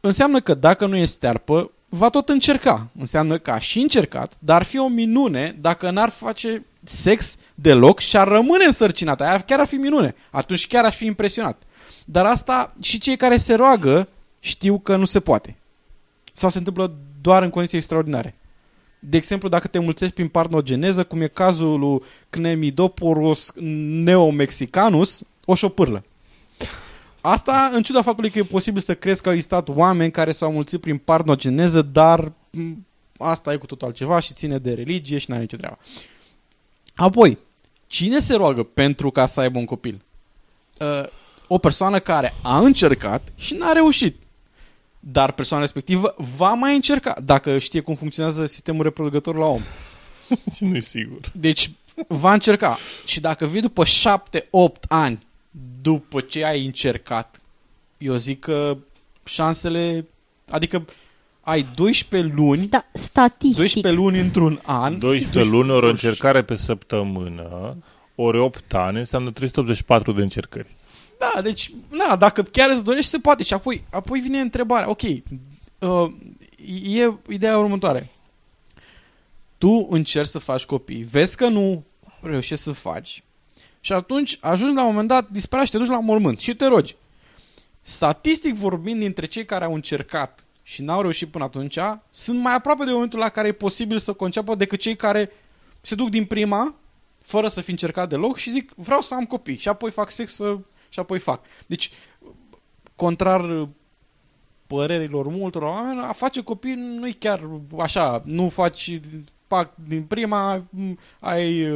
Înseamnă că dacă nu e stearpă, va tot încerca. Înseamnă că a și încercat, dar ar fi o minune dacă n-ar face sex deloc și ar rămâne însărcinată. Aia chiar ar fi minune. Atunci chiar aș fi impresionat. Dar asta și cei care se roagă știu că nu se poate. Sau se întâmplă doar în condiții extraordinare. De exemplu, dacă te mulțești prin parnogeneză, cum e cazul lui Cnemidoporos neomexicanus, o șopârlă. Asta în ciuda faptului că e posibil să crezi că au existat oameni care s-au mulțit prin parnogeneză, dar asta e cu totul altceva și ține de religie și n-are nicio treabă. Apoi, cine se roagă pentru ca să aibă un copil? Uh, o persoană care a încercat și n-a reușit. Dar persoana respectivă va mai încerca dacă știe cum funcționează sistemul reproducător la om. Și nu e sigur. Deci va încerca. Și dacă vii după 7-8 ani după ce ai încercat, eu zic că șansele, adică ai 12 luni, Sta- statistic. 12 luni într-un an. 12 luni, ori o încercare pe săptămână, ori 8 ani, înseamnă 384 de încercări. Da, deci, na, dacă chiar îți dorești, se poate. Și apoi, apoi vine întrebarea. Ok, uh, e ideea următoare. Tu încerci să faci copii, vezi că nu reușești să faci și atunci ajungi la un moment dat, dispara și te duci la mormânt și te rogi. Statistic vorbind, dintre cei care au încercat și n-au reușit până atunci, sunt mai aproape de momentul la care e posibil să conceapă decât cei care se duc din prima, fără să fi încercat deloc și zic vreau să am copii și apoi fac sex să... și apoi fac. Deci, contrar părerilor multor oameni, a face copii nu e chiar așa, nu faci pac din prima, ai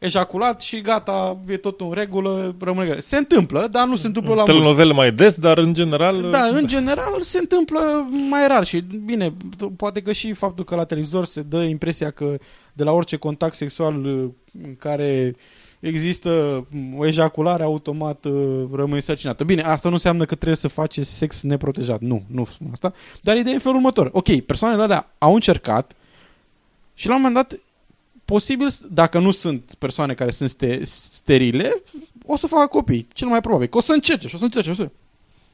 ejaculat și gata, e tot în regulă, rămâne. Se întâmplă, dar nu se întâmplă la mulți. Telenovele mai des, dar în general... Da, în general se întâmplă mai rar și bine, poate că și faptul că la televizor se dă impresia că de la orice contact sexual în care există o ejaculare automat rămâne sărcinată. Bine, asta nu înseamnă că trebuie să faci sex neprotejat. Nu, nu spun asta. Dar ideea e în felul următor. Ok, persoanele alea au încercat și la un moment dat posibil, dacă nu sunt persoane care sunt ste- sterile, o să facă copii. Cel mai probabil. Că o să încerce și o să încerce. O să...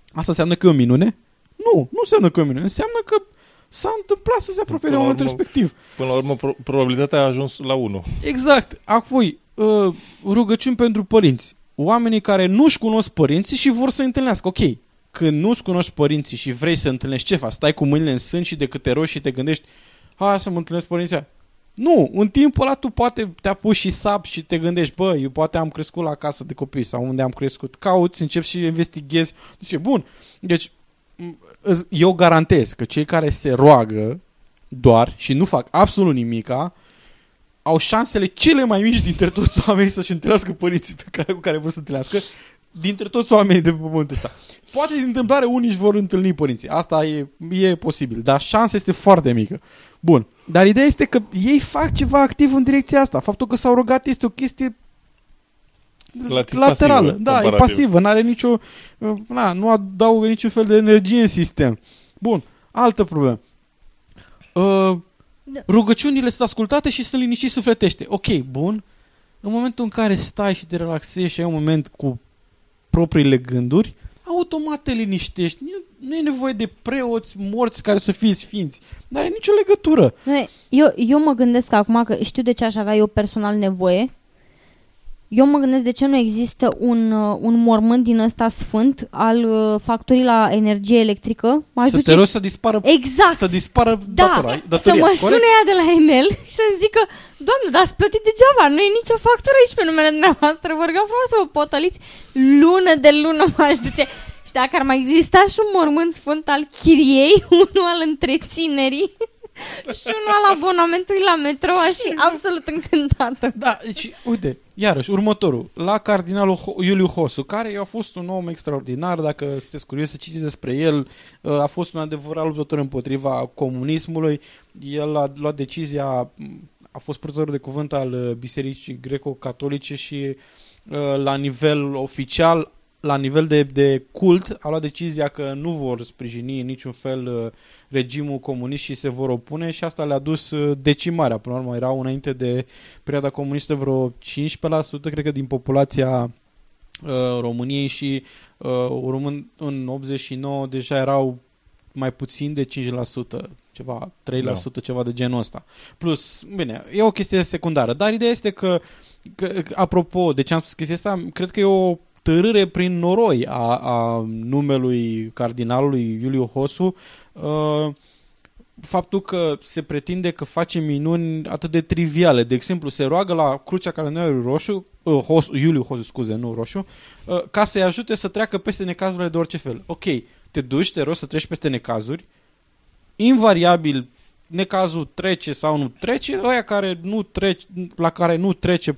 Asta înseamnă că e o minune? Nu, nu înseamnă că e o minune. Înseamnă că s-a întâmplat să se apropie de momentul urmă, respectiv. Până la urmă, pro- probabilitatea a ajuns la 1. Exact. Apoi, uh, rugăciuni pentru părinți. Oamenii care nu-și cunosc părinții și vor să întâlnească. Ok, când nu-ți cunoști părinții și vrei să întâlnești, ce faci? Stai cu mâinile în sân și de câte roși și te gândești hai să mă întâlnesc părinții nu, în timpul ăla tu poate te pus și sap și te gândești, bă, eu poate am crescut la casă de copii sau unde am crescut. Cauți, începi și investighezi. Deci, bun. Deci, eu garantez că cei care se roagă doar și nu fac absolut nimica, au șansele cele mai mici dintre toți oamenii să-și întâlnească părinții pe care, cu care vor să întâlnească, dintre toți oamenii de pe pământul ăsta. Poate din întâmplare unii își vor întâlni părinții. Asta e, e posibil, dar șansa este foarte mică. Bun. Dar ideea este că ei fac ceva activ în direcția asta. Faptul că s-au rugat este o chestie Relativ laterală. pasivă, da, e comparativ. pasivă. N-are nicio... Na, nu adaugă niciun fel de energie în sistem. Bun. Altă problemă. Uh, rugăciunile sunt ascultate și sunt liniștit sufletește. Ok, bun. În momentul în care stai și te relaxezi și ai un moment cu propriile gânduri, automat te liniștești. Nu, nu e nevoie de preoți morți care să fie sfinți. Nu are nicio legătură. Nu, eu, eu mă gândesc acum că știu de ce aș avea eu personal nevoie. Eu mă gândesc de ce nu există un, uh, un mormânt din ăsta sfânt al uh, factorii la energie electrică. M-aș să duce... te rogi să dispară, Exact. să dispară Da, datora, să datoria. mă corect? sune ea de la Enel și să-mi zică Doamne, dar ați plătit degeaba, nu e nicio factură aici pe numele dumneavoastră Vă rugăm frumos să vă potoliți lună de lună m-aș duce Și dacă ar mai exista și un mormânt sfânt al chiriei, unul al întreținerii și unul al abonamentului la metro, aș fi absolut încântată. Da, deci, uite, iarăși, următorul. La cardinalul Ho- Iuliu Hosu, care a fost un om extraordinar, dacă sunteți curios să citiți despre el, uh, a fost un adevărat luptător împotriva comunismului. El a luat decizia, a fost purtător de cuvânt al uh, Bisericii Greco-Catolice și uh, la nivel oficial la nivel de, de cult, a luat decizia că nu vor sprijini în niciun fel uh, regimul comunist și se vor opune și asta le-a dus uh, decimarea. Până la urmă, erau înainte de perioada comunistă vreo 15%, cred că, din populația uh, României și uh, urmând în 89 deja erau mai puțin de 5%, ceva 3%, no. ceva de genul ăsta. Plus, bine, e o chestie secundară, dar ideea este că, că apropo, de ce am spus chestia asta, cred că e o târâre prin noroi a, a numelui cardinalului Iuliu Hosu, uh, faptul că se pretinde că face minuni atât de triviale. De exemplu, se roagă la crucea calendarului roșu, uh, Hos, Iuliu Hosu, scuze, nu roșu, uh, ca să-i ajute să treacă peste necazurile de orice fel. Ok, te duci, te rogi să treci peste necazuri, invariabil necazul trece sau nu trece, ăia care nu trece, la care nu trece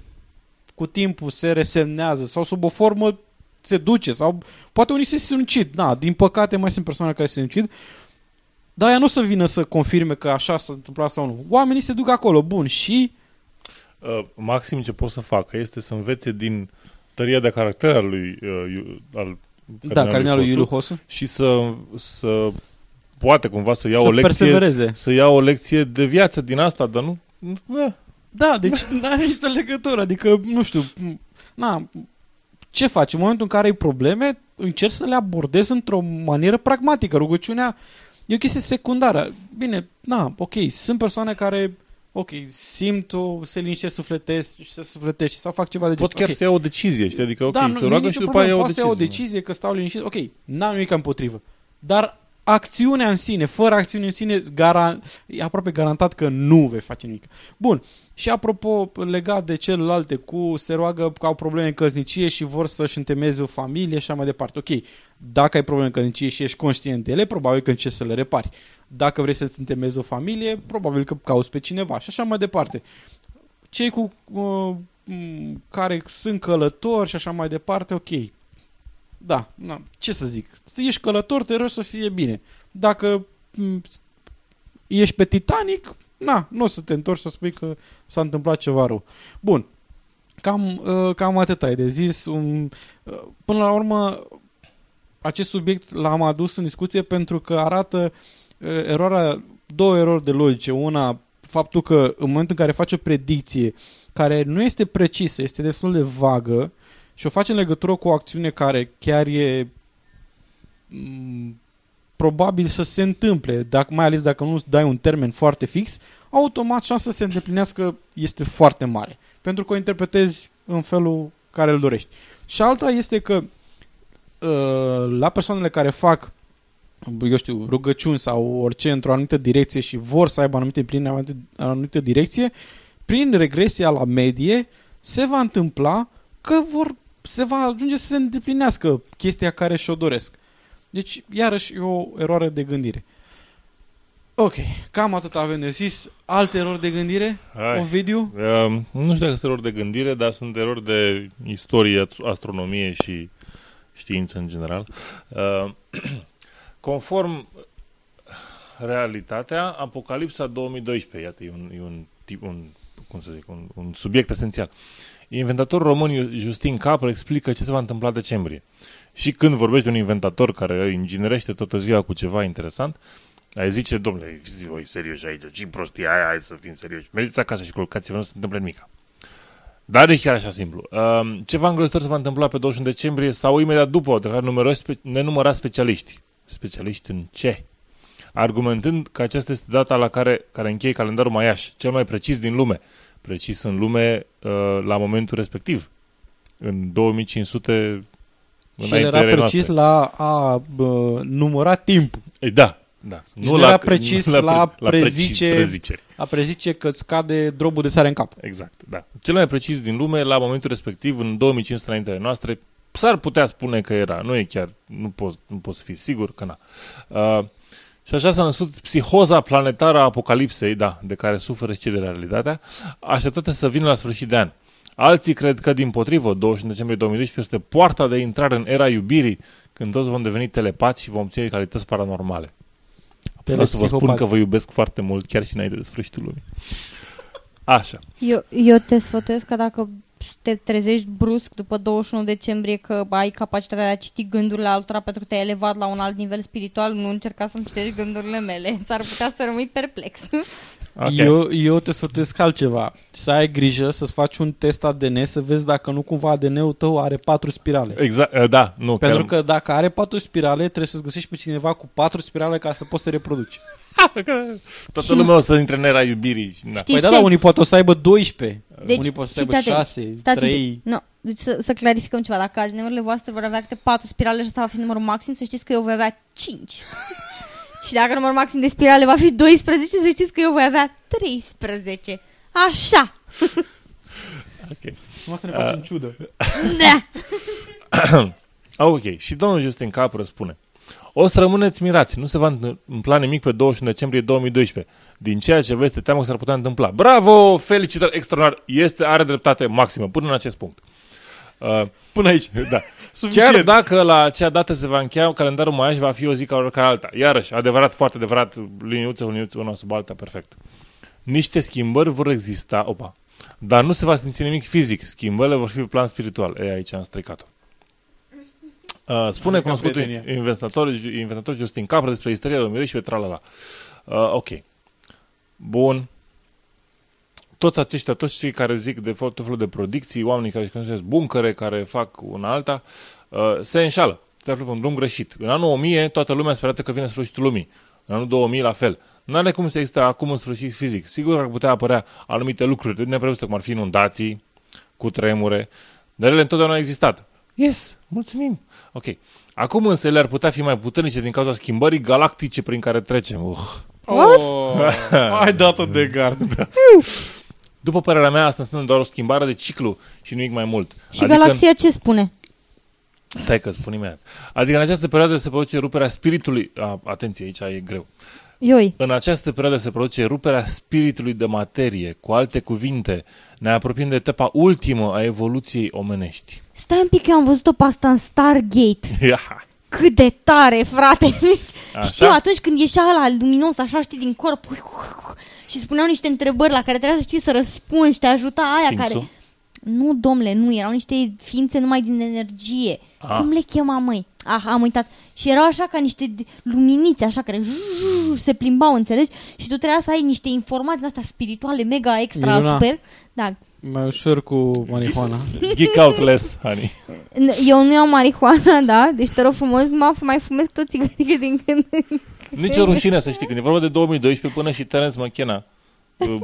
cu timpul se resemnează sau sub o formă se duce sau poate unii se sinucid. Da, din păcate mai sunt persoane care se sinucid. Dar ea nu să vină să confirme că așa s-a întâmplat sau nu. Oamenii se duc acolo, bun, și... Uh, maxim ce pot să facă este să învețe din tăria de caracter al lui uh, al da, cardinalul Iuliu Hosu și să, să poate cumva să ia să o lecție persevereze. să ia o lecție de viață din asta, dar nu da, da deci nu are nicio legătură, adică nu știu, na, ce faci? În momentul în care ai probleme, încerci să le abordezi într-o manieră pragmatică. Rugăciunea e o chestie secundară. Bine, na, ok, sunt persoane care ok, simt o, se liniște, sufletesc și se sufletește sau fac ceva de Pot chiar okay. să ia o decizie, știi? Adică, ok, da, se roagă și după aia ia o decizie. Poate să ia o decizie că stau liniștit, ok, n-am nimic împotrivă. Dar acțiunea în sine, fără acțiune în sine, gara, e aproape garantat că nu vei face nimic. Bun, și apropo, legat de celelalte cu se roagă că au probleme în căsnicie și vor să-și întemeze o familie și așa mai departe. Ok, dacă ai probleme în căsnicie și ești conștient de ele, probabil că încerci să le repari. Dacă vrei să-ți întemezi o familie, probabil că cauți pe cineva și așa mai departe. Cei cu uh, care sunt călători și așa mai departe, ok. Da, na, ce să zic. Să ești călător, te rogi să fie bine. Dacă m- ești pe Titanic, na, nu o să te întorci să spui că s-a întâmplat ceva rău. Bun, cam, uh, cam atât ai de zis. Um, uh, până la urmă, acest subiect l-am adus în discuție pentru că arată uh, eroarea, două erori de logice. Una, faptul că în momentul în care faci o predicție care nu este precisă, este destul de vagă și o faci în legătură cu o acțiune care chiar e mm, probabil să se întâmple, dacă, mai ales dacă nu dai un termen foarte fix, automat șansa să se îndeplinească este foarte mare. Pentru că o interpretezi în felul care îl dorești. Și alta este că uh, la persoanele care fac eu știu, rugăciuni sau orice într-o anumită direcție și vor să aibă anumite prin anumită, anumită direcție, prin regresia la medie se va întâmpla că vor, se va ajunge să se îndeplinească chestia care și-o doresc. Deci, iarăși, e o eroare de gândire. Ok, cam atât avem de zis. Alte erori de gândire? Hai. Ovidiu? Uh, nu știu dacă sunt erori de gândire, dar sunt erori de istorie, astronomie și știință în general. Uh, conform realitatea, Apocalipsa 2012, iată, e un, e un, tip, un, cum să zic, un, un subiect esențial. Inventatorul român Justin Capra explică ce se va întâmpla decembrie. Și când vorbești de un inventator care inginerește toată ziua cu ceva interesant, ai zice, domnule, fiți voi serios aici, ce prostia aia, hai să fim serioși. Mergeți acasă și culcați-vă, nu se întâmplă nimic. Dar e chiar așa simplu. Uh, ceva îngrozitor se va întâmpla pe 21 decembrie sau imediat după, o declarat spe- nenumărați specialiști. Specialiști în ce? Argumentând că aceasta este data la care, care încheie calendarul maiaș, cel mai precis din lume. Precis în lume uh, la momentul respectiv. În 2500 și el era precis noastre. la a bă, număra timpul. E, da, da. nu, nu la, era precis la, la, la prezice, preziceri. a prezice că îți cade drobul de sare în cap. Exact, da. Cel mai precis din lume, la momentul respectiv, în 2500 înaintele noastre, s-ar putea spune că era. Nu e chiar, nu poți nu pot să fii sigur că na. Uh, și așa s-a născut psihoza planetară a apocalipsei, da, de care suferă și de realitatea, așteptată să vină la sfârșit de an. Alții cred că, din potrivă, 21 decembrie 2012 este poarta de intrare în era iubirii, când toți vom deveni telepați și vom ține calități paranormale. Vreau să vă spun că vă iubesc foarte mult, chiar și înainte de sfârșitul lumii. Așa. Eu, eu te sfătuiesc că dacă te trezești brusc după 21 decembrie că ai capacitatea de a citi gândurile altora pentru că te-ai elevat la un alt nivel spiritual, nu încerca să-mi citești gândurile mele. Ți-ar putea să rămâi perplex. Ok. Eu, eu te sfătuiesc altceva. Să ai grijă să-ți faci un test ADN să vezi dacă nu cumva ADN-ul tău are patru spirale. Exact, uh, da, nu. Pentru chiar- că dacă are patru spirale, trebuie să-ți găsești pe cineva cu patru spirale ca să poți să te reproduci. Toată lumea o să intre în era iubirii. și- Da. Știți Păi da, ce? da, unii poate o să aibă 12. Deci, unii poate să fiți aibă atenți. 6, Stați un 3. pic. Nu, deci să, să clarificăm ceva. Dacă ADN-urile voastre vor avea câte 4 spirale și asta va fi numărul maxim, să știți că eu voi avea 5. Și dacă numărul maxim de spirale va fi 12, să știți că eu voi avea 13. Așa. Ok. Nu să ne facem Uh, ciudă. Da. ok, și domnul Justin Cap răspune. O să rămâneți mirați, nu se va întâmpla nimic pe 21 decembrie 2012. Din ceea ce vezi, te teamă că s-ar putea întâmpla. Bravo, felicitări, extraordinar, este, are dreptate maximă, până în acest punct. Uh, Până aici. Da. Suficient. Chiar dacă la acea dată se va încheia calendarul mai va fi o zi ca oricare alta. Iarăși, adevărat, foarte adevărat, liniuță, liniuță, una sub alta, perfect. Niște schimbări vor exista, opa, dar nu se va simți nimic fizic. Schimbările vor fi pe plan spiritual. E, aici am stricat-o. Uh, spune Adică cunoscutul prietenia. inventator, inventator Justin Capra despre istoria 2012 tralala. Uh, ok. Bun. Toți aceștia, toți cei care zic de tot felul de predicții, oamenii care construiesc buncăre, care fac una alta, uh, se înșală. Se află pe un drum greșit. În anul 1000, toată lumea sperează că vine sfârșitul lumii. În anul 2000, la fel. Nu are cum să existe acum un sfârșit fizic. Sigur că ar putea apărea anumite lucruri neprevăzute, cum ar fi inundații, cu tremure, dar ele întotdeauna au existat. Yes, mulțumim. Ok. Acum însă ele ar putea fi mai puternice din cauza schimbării galactice prin care trecem. Uh. Oh, ai dat-o de gard. Da. După părerea mea, asta înseamnă doar o schimbare de ciclu și nimic mai mult. Și galaxia ce spune? Stai că spun imediat. Adică în această perioadă se produce ruperea spiritului... A, atenție, aici e greu. Ioi. În această perioadă se produce ruperea spiritului de materie. Cu alte cuvinte, ne apropiem de etapa ultimă a evoluției omenești. Stai un pic, eu am văzut-o pe asta în Stargate. Ia. Cât de tare, frate! Așa? Știu, atunci când ieșea la luminos, așa, știi, din corp și spuneau niște întrebări la care trebuia să știi să răspunzi și te ajuta aia Sfinxul? care... Nu, domnule, nu, erau niște ființe numai din energie. Ah. Cum le chema, măi? Ah, am uitat. Și erau așa ca niște d- luminițe, așa, care se plimbau, înțelegi? Și tu trebuia să ai niște informații astea spirituale, mega extra, Minunat. super. Da. Mai ușor cu marihuana. Geek out less, honey. N- Eu nu iau marihuana, da? Deci te rog frumos, mă mai fumez tot țigărică din când în când. Nici o rușine să știi, când e vorba de 2012 până și Terence McKenna uh,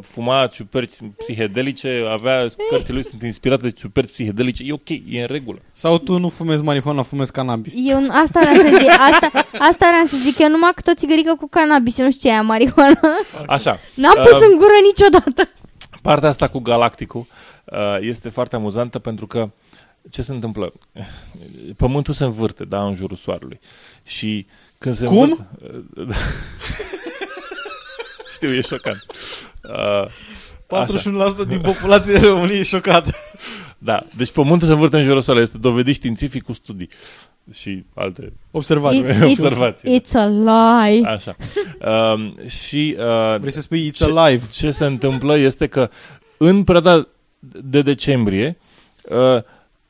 fuma ciuperci psihedelice, avea cărțile lui sunt inspirate de ciuperci psihedelice, e ok, e în regulă. Sau tu nu fumezi marihuana, fumezi cannabis. Eu, nu- asta vreau să zic, asta, asta vreau să zic, eu numai cât o țigărică cu cannabis, eu nu știu ce e aia, marihuana. Așa. N-am Uh, pus în gură niciodată. Partea asta cu Galacticul uh, este foarte amuzantă pentru că ce se întâmplă? Pământul se învârte, da, în jurul soarelui. Și când se Cum? învârte... Știu, e șocant. Uh, 41% din populația României e șocată. Da, deci pământul se învârte în jurul soarelui. Este dovedit științific cu studii și alte Observații. It- it's- observații. It's a lie. Așa. Um, și uh, Vrei să spui it's ce, alive. ce se întâmplă este că în perioada de decembrie uh,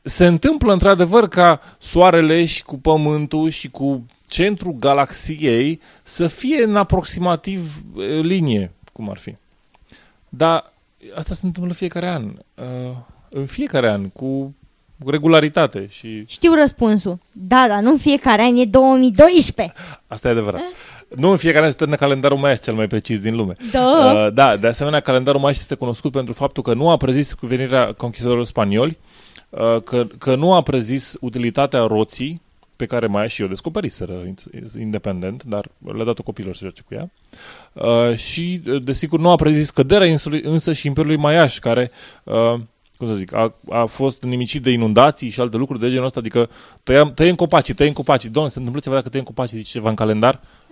se întâmplă într-adevăr ca soarele și cu pământul și cu centrul galaxiei să fie în aproximativ uh, linie, cum ar fi. Dar asta se întâmplă fiecare an. Uh, în fiecare an, cu regularitate și Știu răspunsul. Da, dar nu în fiecare an, e 2012. Asta e adevărat. Nu în fiecare an se termină calendarul maiaș cel mai precis din lume. Da. Uh, da, de asemenea, calendarul maiaș este cunoscut pentru faptul că nu a prezis cu venirea conquistadorilor spanioli, uh, că, că nu a prezis utilitatea roții pe care maiașii o descoperiseră in- independent, dar le-a dat-o copilor să joace cu ea. Uh, și, uh, desigur, nu a prezis căderea insului, însă și Imperiului Maiaș, care, uh, cum să zic, a, a fost nimicit de inundații și alte lucruri de genul ăsta, adică tăiem, tăiem copacii, tăiem copacii. Doamne, se întâmplă ceva dacă tăiem copacii, zice ceva în calendar? Uh,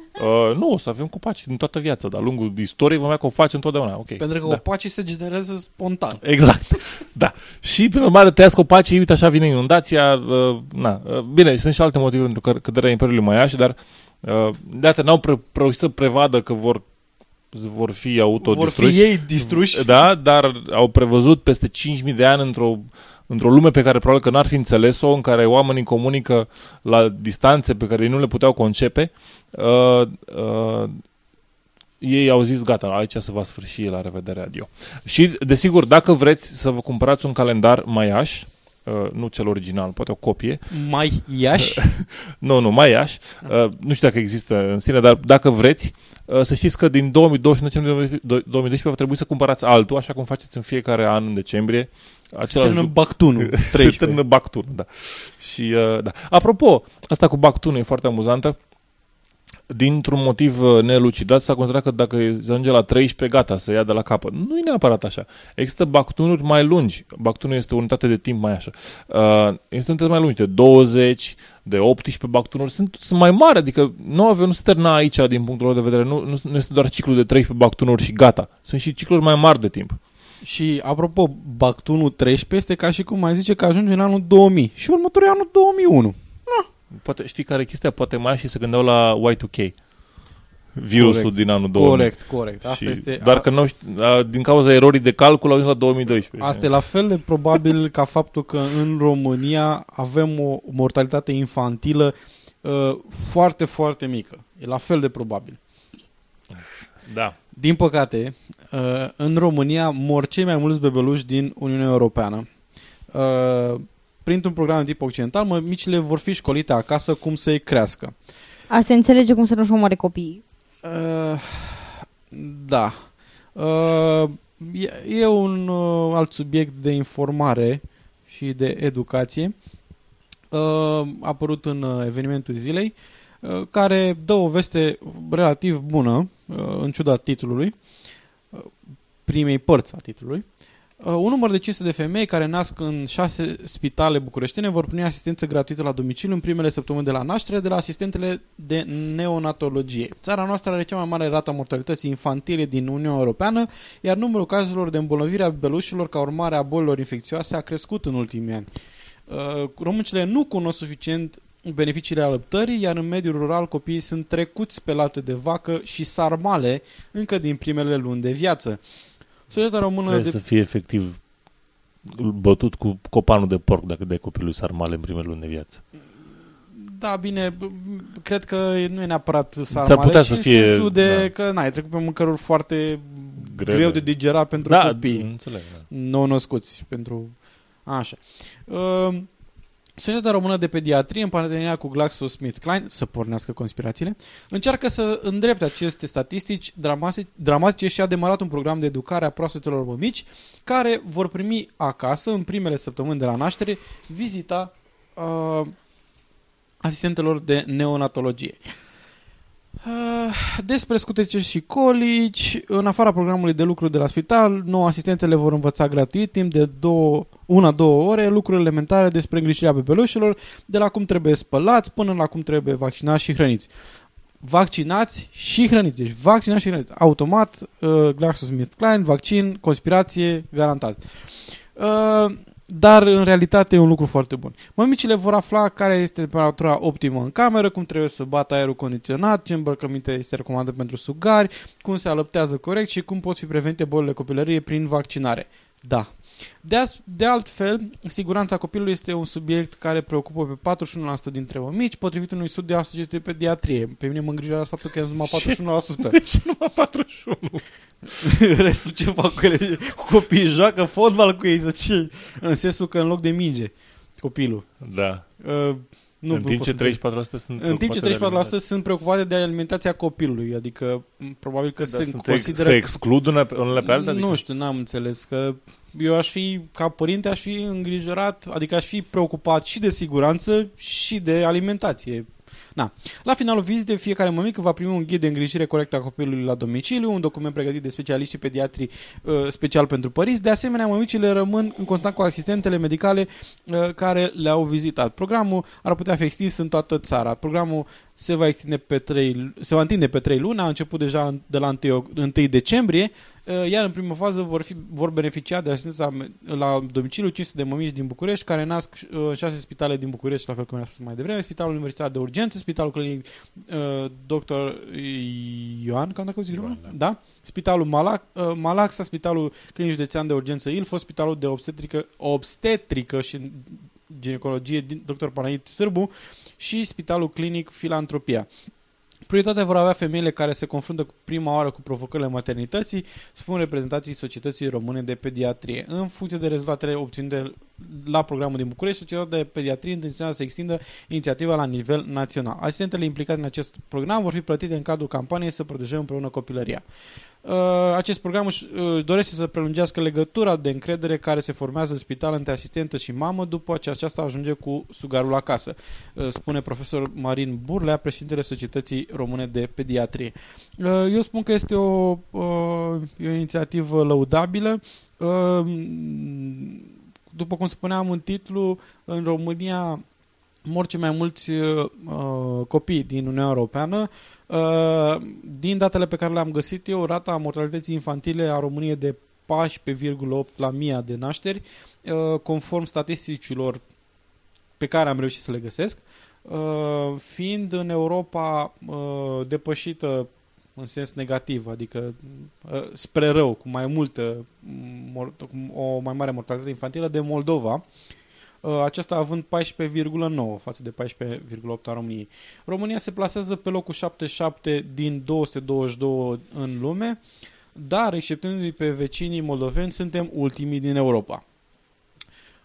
nu, o să avem copaci din toată viața, dar lungul istoriei vom avea copaci întotdeauna. Okay. Pentru că da. copacii se generează spontan. Exact. Da. Și, prin urmare, tăiați copacii, uite, așa vine inundația. Uh, na. Uh, bine, sunt și alte motive pentru că căderea Imperiului Maiaș, dar uh, de atât n-au pre- reușit să prevadă că vor vor fi autodistruși. Vor fi ei distruși. Da, dar au prevăzut peste 5.000 de ani într-o, într-o lume pe care probabil că n-ar fi înțeles-o, în care oamenii comunică la distanțe pe care ei nu le puteau concepe, uh, uh, ei au zis gata, aici se va sfârși, la revedere, adio. Și, desigur, dacă vreți să vă cumpărați un calendar Maiaș, uh, nu cel original, poate o copie. Mai Iași? nu, nu, mai Iași. Uh, nu știu dacă există în sine, dar dacă vreți, uh, să știți că din 2012 2012 va trebui să cumpărați altul, așa cum faceți în fiecare an în decembrie. Se termină Bactunul. Se termină Bactunul, da. Și, uh, da. Apropo, asta cu Bactunul e foarte amuzantă dintr-un motiv uh, nelucidat s-a considerat că dacă se ajunge la 13, gata, să ia de la capăt. Nu e neapărat așa. Există bactunuri mai lungi. Bactunul este o unitate de timp mai așa. Uh, este unitate mai lungi, de 20, de 18 bactunuri. Sunt, sunt mai mari, adică nu avem, nu se termina aici din punctul lor de vedere. Nu, nu, nu este doar ciclul de 13 bactunuri și gata. Sunt și cicluri mai mari de timp. Și, apropo, Bactunul 13 este ca și cum mai zice că ajunge în anul 2000 și următorul anul 2001. Poate, știi care e chestia? Poate mai și se gândeau la Y2K. Virusul corect. din anul 2000. Corect, corect. Asta și este, doar că nu știu, din cauza erorii de calcul au ajuns la 2012. Asta e la fel de probabil ca faptul că în România avem o mortalitate infantilă uh, foarte, foarte mică. E la fel de probabil. Da. Din păcate, uh, în România mor cei mai mulți bebeluși din Uniunea Europeană. Uh, printr-un program de tip occidental, mămicile vor fi școlite acasă cum să-i crească. A se înțelege cum să nu-și omoare copiii. Uh, da. Uh, e, e un uh, alt subiect de informare și de educație uh, apărut în uh, evenimentul zilei uh, care dă o veste relativ bună uh, în ciuda titlului uh, primei părți a titlului Uh, un număr decis de femei care nasc în șase spitale bucureștine vor primi asistență gratuită la domiciliu în primele săptămâni de la naștere de la asistentele de neonatologie. Țara noastră are cea mai mare rată a mortalității infantile din Uniunea Europeană, iar numărul cazurilor de îmbolnăvire a bebelușilor ca urmare a bolilor infecțioase a crescut în ultimii ani. Uh, româncile nu cunosc suficient beneficiile alăptării, iar în mediul rural copiii sunt trecuți pe lapte de vacă și sarmale încă din primele luni de viață. Societatea română... Trebuie de... să fie efectiv bătut cu copanul de porc dacă dai copilului sarmale în primele luni de viață. Da, bine, cred că nu e neapărat sarmale, S-ar putea să fie, sensul de da. că n-ai trecut pe mâncăruri foarte Grele. greu de digerat pentru da, copii. Înțeleg, da. Nou născuți pentru... Așa. Uh, Societatea Română de Pediatrie, în parteneria cu GlaxoSmithKline, să pornească conspirațiile, încearcă să îndrepte aceste statistici dramatice și a demarat un program de educare a proastetelor mici care vor primi acasă, în primele săptămâni de la naștere, vizita uh, asistentelor de neonatologie. Uh, despre scutece și colici, în afara programului de lucru de la spital, nou asistentele vor învăța gratuit timp de două, una-două ore lucruri elementare despre îngrijirea bebelușilor, de la cum trebuie spălați până la cum trebuie vaccinați și hrăniți. Vaccinați și hrăniți. Deci vaccinați și hrăniți. Automat, uh, GlaxoSmithKline, vaccin, conspirație, garantat. Uh, dar în realitate e un lucru foarte bun. Mămicile vor afla care este temperatura optimă în cameră, cum trebuie să bată aerul condiționat, ce îmbrăcăminte este recomandat pentru sugari, cum se alăptează corect și cum pot fi prevenite bolile copilăriei prin vaccinare. Da, de, as- de altfel, siguranța copilului este un subiect care preocupă pe 41% dintre mămici, potrivit unui studiu asociat de pediatrie. Pe mine mă îngrijorează faptul că e numai 41%. De ce numai 41%? Restul ce fac cu ele? Copiii joacă fotbal cu ei, ce? În sensul că în loc de minge, copilul. Da. Uh, nu, în timp ce 34% sunt În timp ce 34% sunt preocupate de alimentația copilului, adică probabil că da, se consideră... Se exclud unele pe alta? Adică? Nu știu, n-am înțeles că eu aș fi, ca părinte, aș fi îngrijorat, adică aș fi preocupat și de siguranță și de alimentație. Na. La finalul vizitei, fiecare mămică va primi un ghid de îngrijire corectă a copilului la domiciliu, un document pregătit de specialiști pediatri uh, special pentru părinți. De asemenea, mămicile rămân în contact cu asistentele medicale uh, care le-au vizitat. Programul ar putea fi extins în toată țara. Programul se va, extinde pe 3, se va întinde pe 3 luni, a început deja de la 1, 1 decembrie, uh, iar în prima fază vor, fi, vor beneficia de asistența la domiciliu 500 de mămici din București, care nasc în uh, 6 spitale din București, la fel cum am spus mai devreme, Spitalul Universitar de Urgență, Spitalul Clinic uh, Dr. Ioan, cam dacă zic Ioan, da. da? Spitalul Malac, uh, Malaxa, Spitalul Clinic Județean de Urgență Ilfo, Spitalul de Obstetrică, Obstetrică și ginecologie din Dr. Panait Sârbu și Spitalul Clinic Filantropia. Prioritatea vor avea femeile care se confruntă cu prima oară cu provocările maternității, spun reprezentanții Societății Române de Pediatrie. În funcție de rezultatele obținute la programul din București, Societatea de Pediatrie intenționează să extindă inițiativa la nivel național. Asistentele implicate în acest program vor fi plătite în cadrul campaniei să protejăm împreună copilăria. Uh, acest program își uh, dorește să prelungească legătura de încredere care se formează în spital între asistentă și mamă după ce aceasta ajunge cu sugarul acasă, uh, spune profesor Marin Burlea, președintele Societății Române de Pediatrie. Eu spun că este o, o inițiativă lăudabilă. După cum spuneam în titlu, în România mor cei mai mulți uh, copii din Uniunea Europeană. Uh, din datele pe care le-am găsit eu, rata mortalității infantile a României de 14,8 la mii de nașteri, uh, conform statisticilor pe care am reușit să le găsesc, uh, fiind în Europa uh, depășită în sens negativ, adică uh, spre rău, cu mai multă, cu o mai mare mortalitate infantilă de Moldova, uh, Uh, aceasta având 14,9 față de 14,8 a României. România se plasează pe locul 77 din 222 în lume, dar, exceptându-i pe vecinii moldoveni, suntem ultimii din Europa.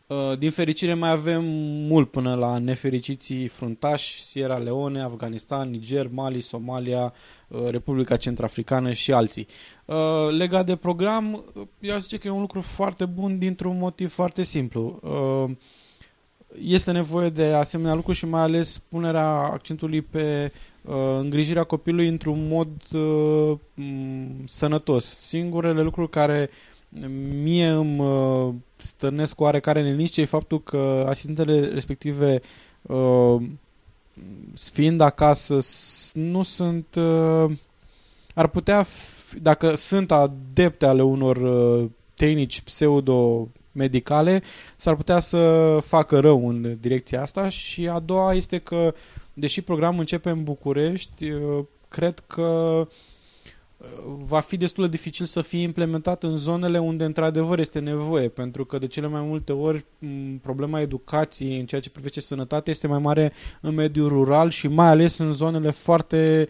Uh, din fericire mai avem mult până la nefericiții fruntași, Sierra Leone, Afganistan, Niger, Mali, Somalia, uh, Republica Centrafricană și alții. Legat de program, eu aș zice că e un lucru foarte bun dintr-un motiv foarte simplu este nevoie de asemenea lucruri și mai ales punerea accentului pe uh, îngrijirea copilului într-un mod uh, sănătos. Singurele lucruri care mie îmi uh, stărnesc oarecare neliniște e faptul că asistentele respective uh, fiind acasă nu sunt uh, ar putea fi, dacă sunt adepte ale unor uh, tehnici pseudo medicale, s-ar putea să facă rău în direcția asta și a doua este că, deși programul începe în București, uh, cred că uh, va fi destul de dificil să fie implementat în zonele unde într-adevăr este nevoie, pentru că de cele mai multe ori problema educației în ceea ce privește sănătate este mai mare în mediul rural și mai ales în zonele foarte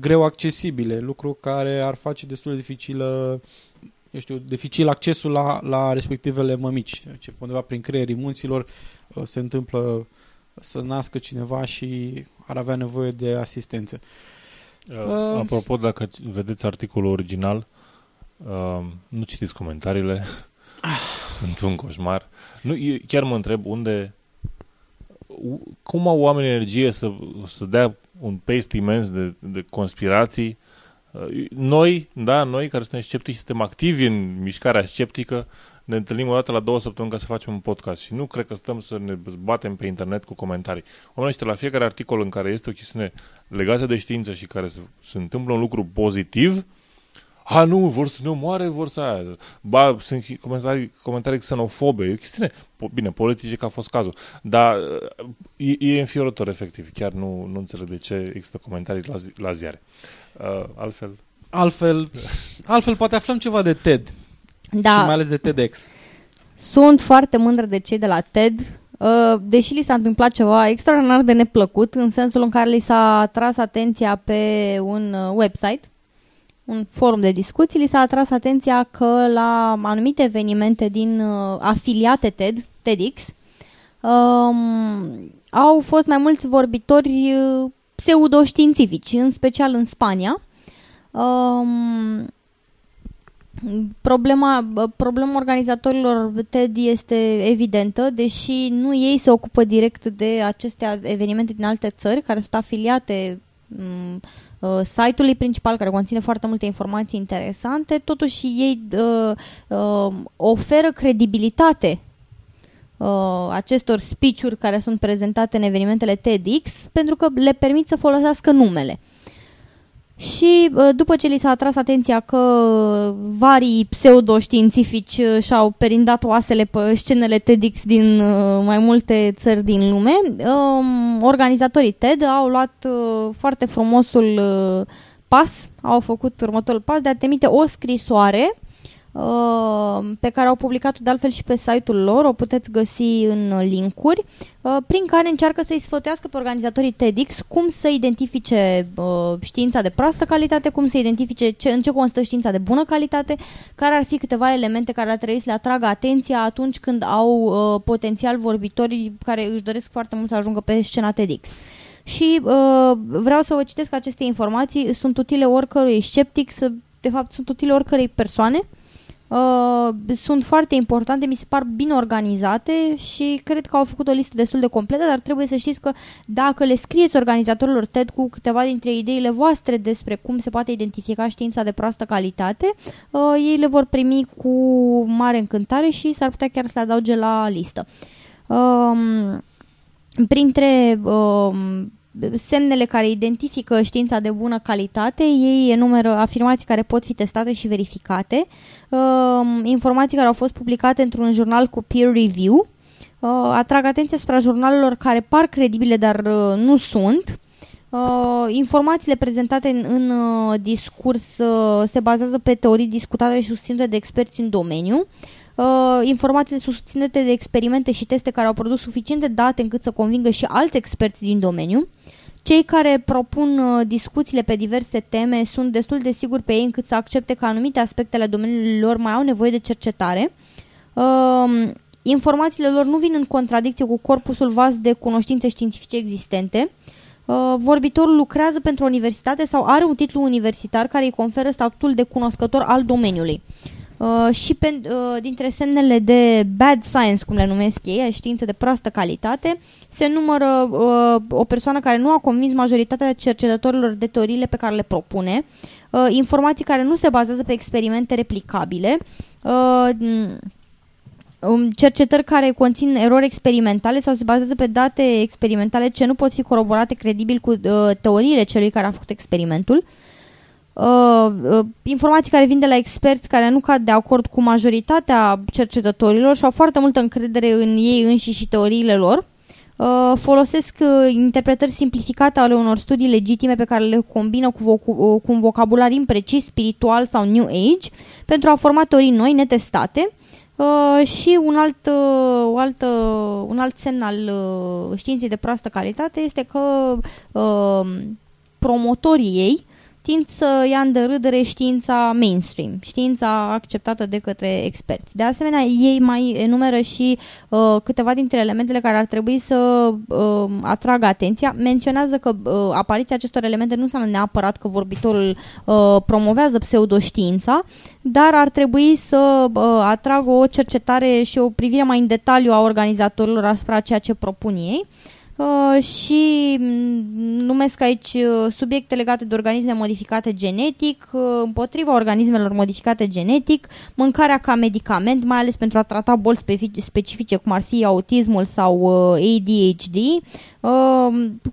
greu accesibile, lucru care ar face destul de dificilă eu știu, dificil accesul la, la respectivele mămici. Ce undeva prin creierii munților uh, se întâmplă să nască cineva și ar avea nevoie de asistență. Uh, uh, apropo, dacă vedeți articolul original, uh, nu citiți comentariile, sunt un coșmar. Nu, chiar mă întreb unde, cum au oamenii energie să, să dea un paste imens de, de conspirații? Uh, noi, da, noi care suntem sceptici, suntem activi în mișcarea sceptică, ne întâlnim o dată la două săptămâni ca să facem un podcast și nu cred că stăm să ne batem pe internet cu comentarii. Oamenii ăștia la fiecare articol în care este o chestiune legată de știință și care se, se întâmplă un lucru pozitiv, a, nu, vor să ne omoare, vor să aia. Ba, sunt comentarii, comentarii xenofobe. E o chestiune, bine, politice că a fost cazul. Dar e, e înfiorător, efectiv. Chiar nu, nu înțeleg de ce există comentarii la, zi, la ziare. Uh, altfel... Altfel, altfel poate aflăm ceva de TED. Da. Și mai ales de TEDx. Sunt foarte mândră de cei de la TED, uh, deși li s-a întâmplat ceva extraordinar de neplăcut, în sensul în care li s-a tras atenția pe un uh, website, un forum de discuții, li s-a atras atenția că la anumite evenimente din uh, afiliate TED, TEDx, um, au fost mai mulți vorbitori uh, pseudoștiințifici, în special în Spania. Um, problema, problema organizatorilor TED este evidentă, deși nu ei se ocupă direct de aceste evenimente din alte țări care sunt afiliate um, uh, site-ului principal care conține foarte multe informații interesante, totuși ei uh, uh, oferă credibilitate uh, acestor speech-uri care sunt prezentate în evenimentele TEDx pentru că le permit să folosească numele. Și uh, după ce li s-a atras atenția că varii pseudoștiințifici uh, și-au perindat oasele pe scenele TEDx din uh, mai multe țări din lume, um, organizatorii TED au luat foarte frumosul pas, au făcut următorul pas de a trimite o scrisoare uh, pe care au publicat-o de altfel și pe site-ul lor, o puteți găsi în linkuri, uh, prin care încearcă să-i sfătuiască pe organizatorii TEDx cum să identifice uh, știința de proastă calitate, cum să identifice ce, în ce constă știința de bună calitate, care ar fi câteva elemente care ar trebui să le atragă atenția atunci când au uh, potențial vorbitori care își doresc foarte mult să ajungă pe scena TEDx. Și uh, vreau să vă citesc aceste informații, sunt utile oricărui sceptic, să, de fapt sunt utile oricărei persoane, Uh, sunt foarte importante, mi se par bine organizate și cred că au făcut o listă destul de completă, dar trebuie să știți că dacă le scrieți organizatorilor TED cu câteva dintre ideile voastre despre cum se poate identifica știința de proastă calitate, uh, ei le vor primi cu mare încântare și s-ar putea chiar să le adauge la listă. Uh, printre uh, semnele care identifică știința de bună calitate, ei enumeră afirmații care pot fi testate și verificate, uh, informații care au fost publicate într-un jurnal cu peer review, uh, atrag atenția asupra jurnalelor care par credibile, dar uh, nu sunt, Uh, informațiile prezentate în, în uh, discurs uh, se bazează pe teorii discutate și susținute de experți în domeniu. Uh, informațiile susținute de experimente și teste care au produs suficiente date încât să convingă și alți experți din domeniu. Cei care propun uh, discuțiile pe diverse teme sunt destul de siguri pe ei încât să accepte că anumite aspecte ale domeniului lor mai au nevoie de cercetare. Uh, informațiile lor nu vin în contradicție cu corpusul vast de cunoștințe științifice existente. Uh, vorbitorul lucrează pentru o universitate sau are un titlu universitar care îi conferă statutul de cunoscător al domeniului. Uh, și pe, uh, dintre semnele de bad science, cum le numesc ei, științe de proastă calitate, se numără uh, o persoană care nu a convins majoritatea cercetătorilor de teoriile pe care le propune, uh, informații care nu se bazează pe experimente replicabile, uh, um, cercetări care conțin erori experimentale sau se bazează pe date experimentale ce nu pot fi coroborate credibil cu uh, teoriile celui care a făcut experimentul, uh, uh, uh, informații care vin de la experți care nu cad de acord cu majoritatea cercetătorilor și au foarte multă încredere în ei înși și teoriile lor. Uh, folosesc uh, interpretări simplificate ale unor studii legitime pe care le combină cu, voc- uh, cu un vocabular imprecis, spiritual sau New Age pentru a forma teorii noi, netestate. Uh, și un alt, uh, alt, uh, un alt semn al uh, științei de proastă calitate este că uh, promotorii ei tind să ia în derâdere știința mainstream, știința acceptată de către experți. De asemenea, ei mai enumeră și uh, câteva dintre elementele care ar trebui să uh, atragă atenția. Menționează că uh, apariția acestor elemente nu înseamnă neapărat că vorbitorul uh, promovează pseudoștiința, dar ar trebui să uh, atragă o cercetare și o privire mai în detaliu a organizatorilor asupra ceea ce propun ei. Uh, Uh, și mm, numesc aici uh, subiecte legate de organisme modificate genetic, uh, împotriva organismelor modificate genetic, mâncarea ca medicament, mai ales pentru a trata boli specifice, cum ar fi autismul sau ADHD,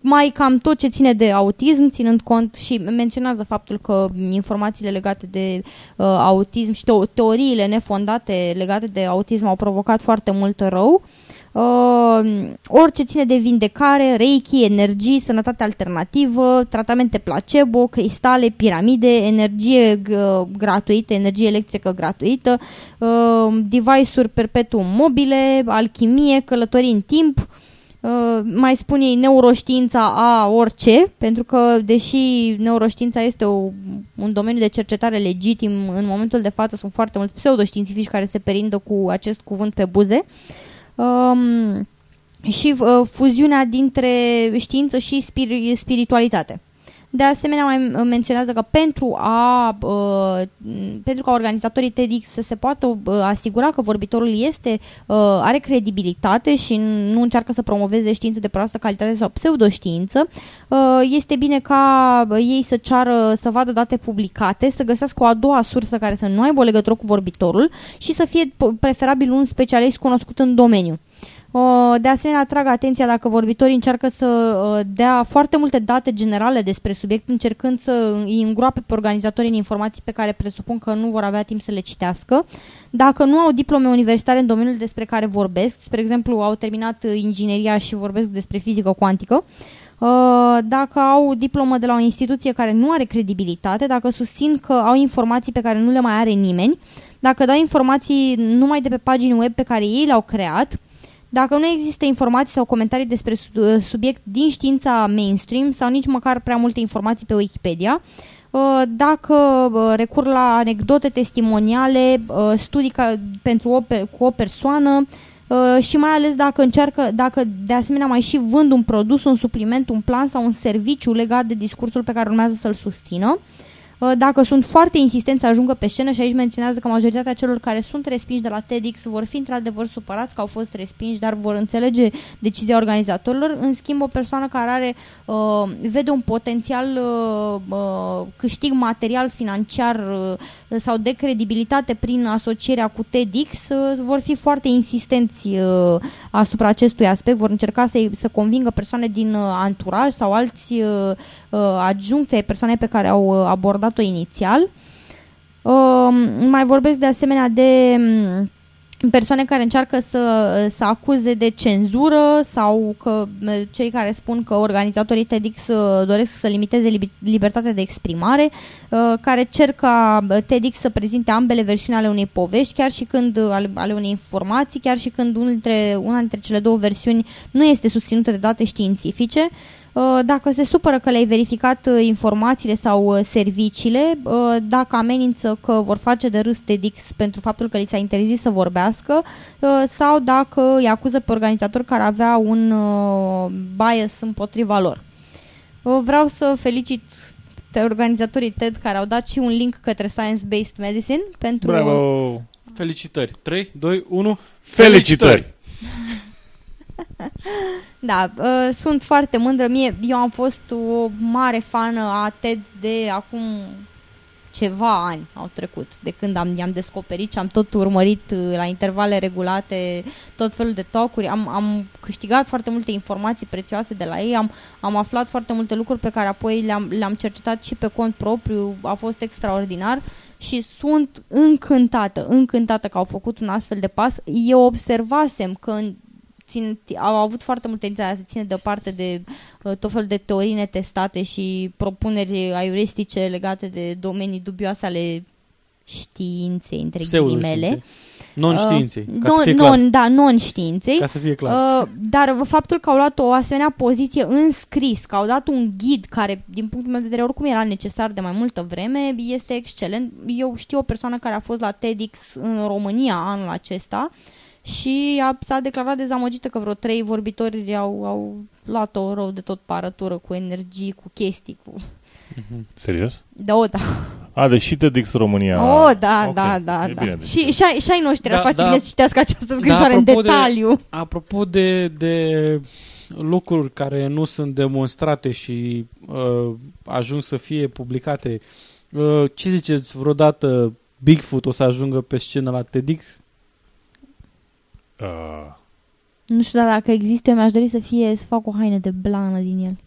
mai cam tot ce ține de autism, ținând cont și menționează faptul că informațiile legate de autism și teoriile nefondate legate de autism au provocat foarte mult rău. Uh, orice ține de vindecare, reiki, energii, sănătate alternativă, tratamente placebo, cristale, piramide, energie uh, gratuită, energie electrică gratuită, uh, device-uri perpetuum mobile, alchimie, călătorii în timp, Uh, mai spun ei neuroștiința a orice, pentru că deși neuroștiința este o, un domeniu de cercetare legitim, în momentul de față sunt foarte mulți pseudoștiințifici care se perindă cu acest cuvânt pe buze. Uh, um, și uh, fuziunea dintre știință și spir- spiritualitate. De asemenea, mai menționează că pentru, a, uh, pentru ca organizatorii TEDx să se poată uh, asigura că vorbitorul este, uh, are credibilitate și nu încearcă să promoveze știință de proastă calitate sau pseudoștiință, uh, este bine ca ei să ceară să vadă date publicate, să găsească o a doua sursă care să nu aibă o legătură cu vorbitorul și să fie preferabil un specialist cunoscut în domeniu. De asemenea, atrag atenția dacă vorbitorii încearcă să dea foarte multe date generale despre subiect, încercând să îi îngroape pe organizatorii în informații pe care presupun că nu vor avea timp să le citească. Dacă nu au diplome universitare în domeniul despre care vorbesc, spre exemplu, au terminat ingineria și vorbesc despre fizică cuantică, dacă au diplomă de la o instituție care nu are credibilitate, dacă susțin că au informații pe care nu le mai are nimeni, dacă dau informații numai de pe pagini web pe care ei le-au creat, dacă nu există informații sau comentarii despre su- subiect din știința mainstream sau nici măcar prea multe informații pe Wikipedia, uh, dacă uh, recur la anecdote testimoniale, uh, studii ca, pentru o, pe- cu o persoană uh, și mai ales dacă încearcă, dacă de asemenea mai și vând un produs, un supliment, un plan sau un serviciu legat de discursul pe care urmează să-l susțină. Uh, Dacă sunt foarte insistenți să ajungă pe scenă și aici menționează că majoritatea celor care sunt respinși de la TEDx vor fi într-adevăr supărați că au fost respinși, dar vor înțelege decizia organizatorilor. În schimb, o persoană care are, uh, vede un potențial uh, uh, câștig material, financiar uh, sau de credibilitate prin asocierea cu TEDx, uh, vor fi foarte insistenți uh, asupra acestui aspect, vor încerca să, să convingă persoane din uh, anturaj sau alți uh, uh, adjuncte ai persoanei pe care au uh, abordat-o inițial. Uh, mai vorbesc de asemenea de um, persoane care încearcă să, să acuze de cenzură sau că uh, cei care spun că organizatorii TEDx uh, doresc să limiteze liber- libertatea de exprimare, uh, care cer ca uh, TEDx să prezinte ambele versiuni ale unei povești, chiar și când uh, ale, ale unei informații, chiar și când unul dintre, una dintre cele două versiuni nu este susținută de date științifice. Uh, Dacă se supără că le-ai verificat uh, informațiile sau uh, serviciile, uh, dacă amenință că vor face de râs TEDx pentru faptul că li s-a interzis să vorbească uh, sau dacă îi acuză pe organizator care avea un uh, bias împotriva lor. Uh, Vreau să felicit pe organizatorii TED care au dat și un link către Science Based Medicine pentru Bravo! Felicitări. 3, 2, 1. Felicitări! Da, uh, sunt foarte mândră. Mie, eu am fost o mare fană a TED de acum ceva ani au trecut de când am, i-am descoperit și am tot urmărit uh, la intervale regulate tot felul de talkuri. Am, am câștigat foarte multe informații prețioase de la ei, am, am aflat foarte multe lucruri pe care apoi le-am, le-am cercetat și pe cont propriu. A fost extraordinar și sunt încântată, încântată că au făcut un astfel de pas. Eu observasem că în țin, au avut foarte multe intenția să ține deoparte de uh, tot felul de teorii netestate și propuneri aiuristice legate de domenii dubioase ale științei, între ghilimele. Non-științei, Uh, ca să non- fie clar. non- da, non-științei. Ca să fie clar. Uh, dar faptul că au luat o asemenea poziție în scris, că au dat un ghid care, din punctul meu de vedere, oricum era necesar de mai multă vreme, este excelent. Eu știu o persoană care a fost la TEDx în România anul acesta și a, s-a declarat dezamăgită că vreo trei vorbitori au, au luat-o rău de tot parătură, cu energii, cu chestii, cu... Serios? Da, o, da. A, deci și TEDx România. O, da, Ok, da, da, e da. bine, deci. Și, și, ai, și ai noștri Da, ar face da. bine să citească această scrisoare în apropo de- detaliu. Apropo de, de lucruri care nu sunt demonstrate și uh, ajung să fie publicate, uh, ce ziceți vreodată Bigfoot o să ajungă pe scenă la TEDx? Uh, Nu știu, dar dacă există, eu mi-aș dori să fie, să fac o haină de blană din el.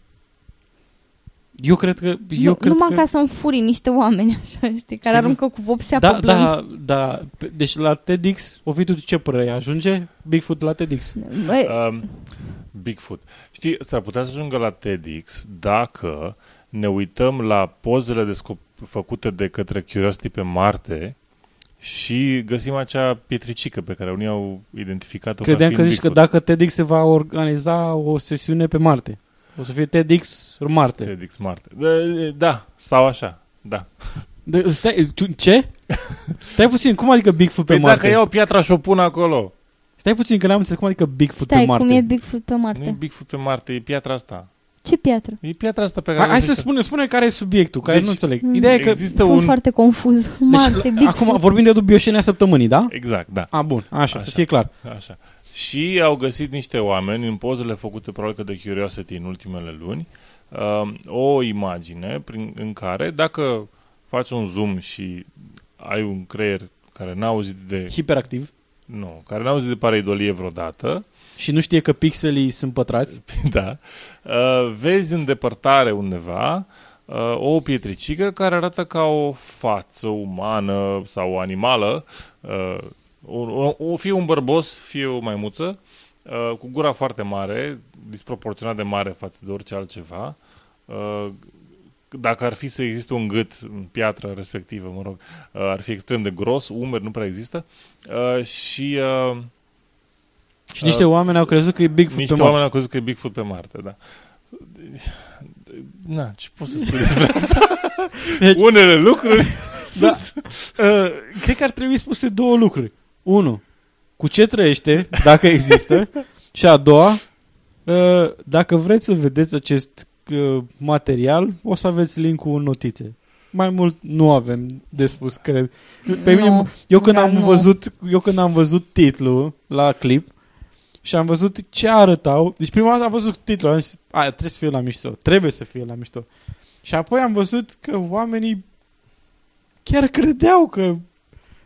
Eu cred că... Eu nu, cred numai că... ca să-mi furii niște oameni, așa, știi, care Ce- aruncă cu vopsea da, pe blând. da, da. Pe- Deci la TEDx, o fi tu ce părere ai? Ajunge Bigfoot la TEDx? Băi, um, Bigfoot. Știi, s-ar putea să ajungă la TEDx dacă ne uităm la pozele descop- făcute de către Curiosity pe Marte și găsim acea pietricică pe care unii au identificat-o Credeam ca că fiind zici că Bigfoot. dacă TEDx se va organiza o sesiune pe Marte. O să fie TEDx Marte. TEDx Marte. Da, Da, sau așa, da. De, stai, tu, ce? Stai puțin, cum adică Bigfoot pe Păi Marte? dacă iau piatra și o pun acolo. Stai puțin, că n-am înțeles cum adică Bigfoot stai, pe Marte. cum e Bigfoot pe Nu e Marte? Bigfoot pe Marte, e piatra asta. Ce piatră? E piatra asta pe care... Hai, hai să găsește- spune, spune care e subiectul, care Deci, nu înțeleg. Mm. Ideea e că... Există Sunt un... foarte confuz. Marte, Deci, Bigfoot. acum vorbim de dubioșenia săptămânii, da? Exact, da. A, bun, așa, așa, să Așa. fie clar. Așa. Și au găsit niște oameni în pozele făcute probabil că de Curiosity în ultimele luni uh, o imagine prin, în care dacă faci un zoom și ai un creier care n-a auzit de Hiperactiv. nu, care n-a auzit de pareidolie vreodată, Și nu știe că pixelii sunt pătrați. da, uh, vezi în depărtare undeva uh, o pietricică care arată ca o față umană sau animală, uh, o, o, fie un bărbos, fie o maimuță, uh, cu gura foarte mare, disproporționat de mare față de orice altceva, uh, dacă ar fi să existe un gât în piatră respectivă, mă rog, uh, ar fi extrem de gros, umeri nu prea există. Uh, și... Uh, și niște uh, oameni au crezut că e Bigfoot niște pe oameni Marte. au crezut că e Bigfoot pe Marte, da. Na, ce poți să spui despre asta? Deci, Unele lucruri da, uh, cred că ar trebui spuse două lucruri. Unu, cu ce trăiește, dacă există, și a doua, uh, dacă vreți să vedeți acest uh, material, o să aveți link-ul în notițe. Mai mult nu avem de spus, cred. Pe Nu, mine, eu când dar am nu. văzut, eu când am văzut titlul la clip și am văzut ce arătau, deci prima dată am văzut titlul, am zis, aia trebuie să fie la mișto, trebuie să fie la mișto. Și apoi am văzut că oamenii chiar credeau că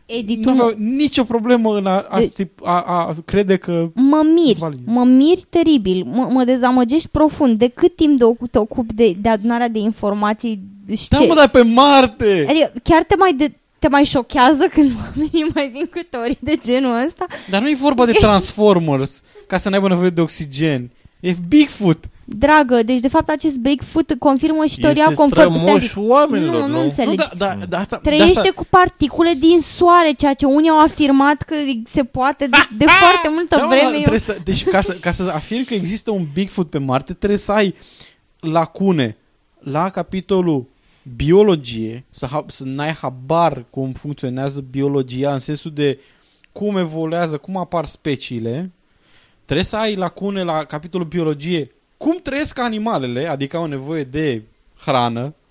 Edi, nu tu aveau nicio problemă în a, a, De- a, a crede că... Mă miri, Valid. mă miri teribil, mă, mă dezamăgești profund. De cât timp de, te ocupi de, de adunarea de informații? Și Da, ce? mă, dar pe Marte! Adică chiar te mai, de, te mai șochează când oamenii mai vin cu teorii de genul ăsta? Dar nu e vorba de Transformers ca să n-aibă nevoie de oxigen. E Bigfoot. Dragă, deci de fapt acest Bigfoot confirmă și teoria Este conform... strămoș Stai, oamenilor, nu, nu, nu? înțelegi. Nu, da, da, da, asta, Trăiește de asta, cu particule din soare, ceea ce unii au afirmat că se poate de, de foarte multă da, mă, vreme. dar eu- trebuie să, deci ca să, ca să afirm că există un Bigfoot pe Marte, trebuie să ai lacune la capitolul biologie, să, ha, să n-ai habar cum funcționează biologia în sensul de cum evoluează, cum apar speciile, trebuie să ai lacune la capitolul biologie, cum trăiesc animalele, adică au nevoie de hrană, Uh,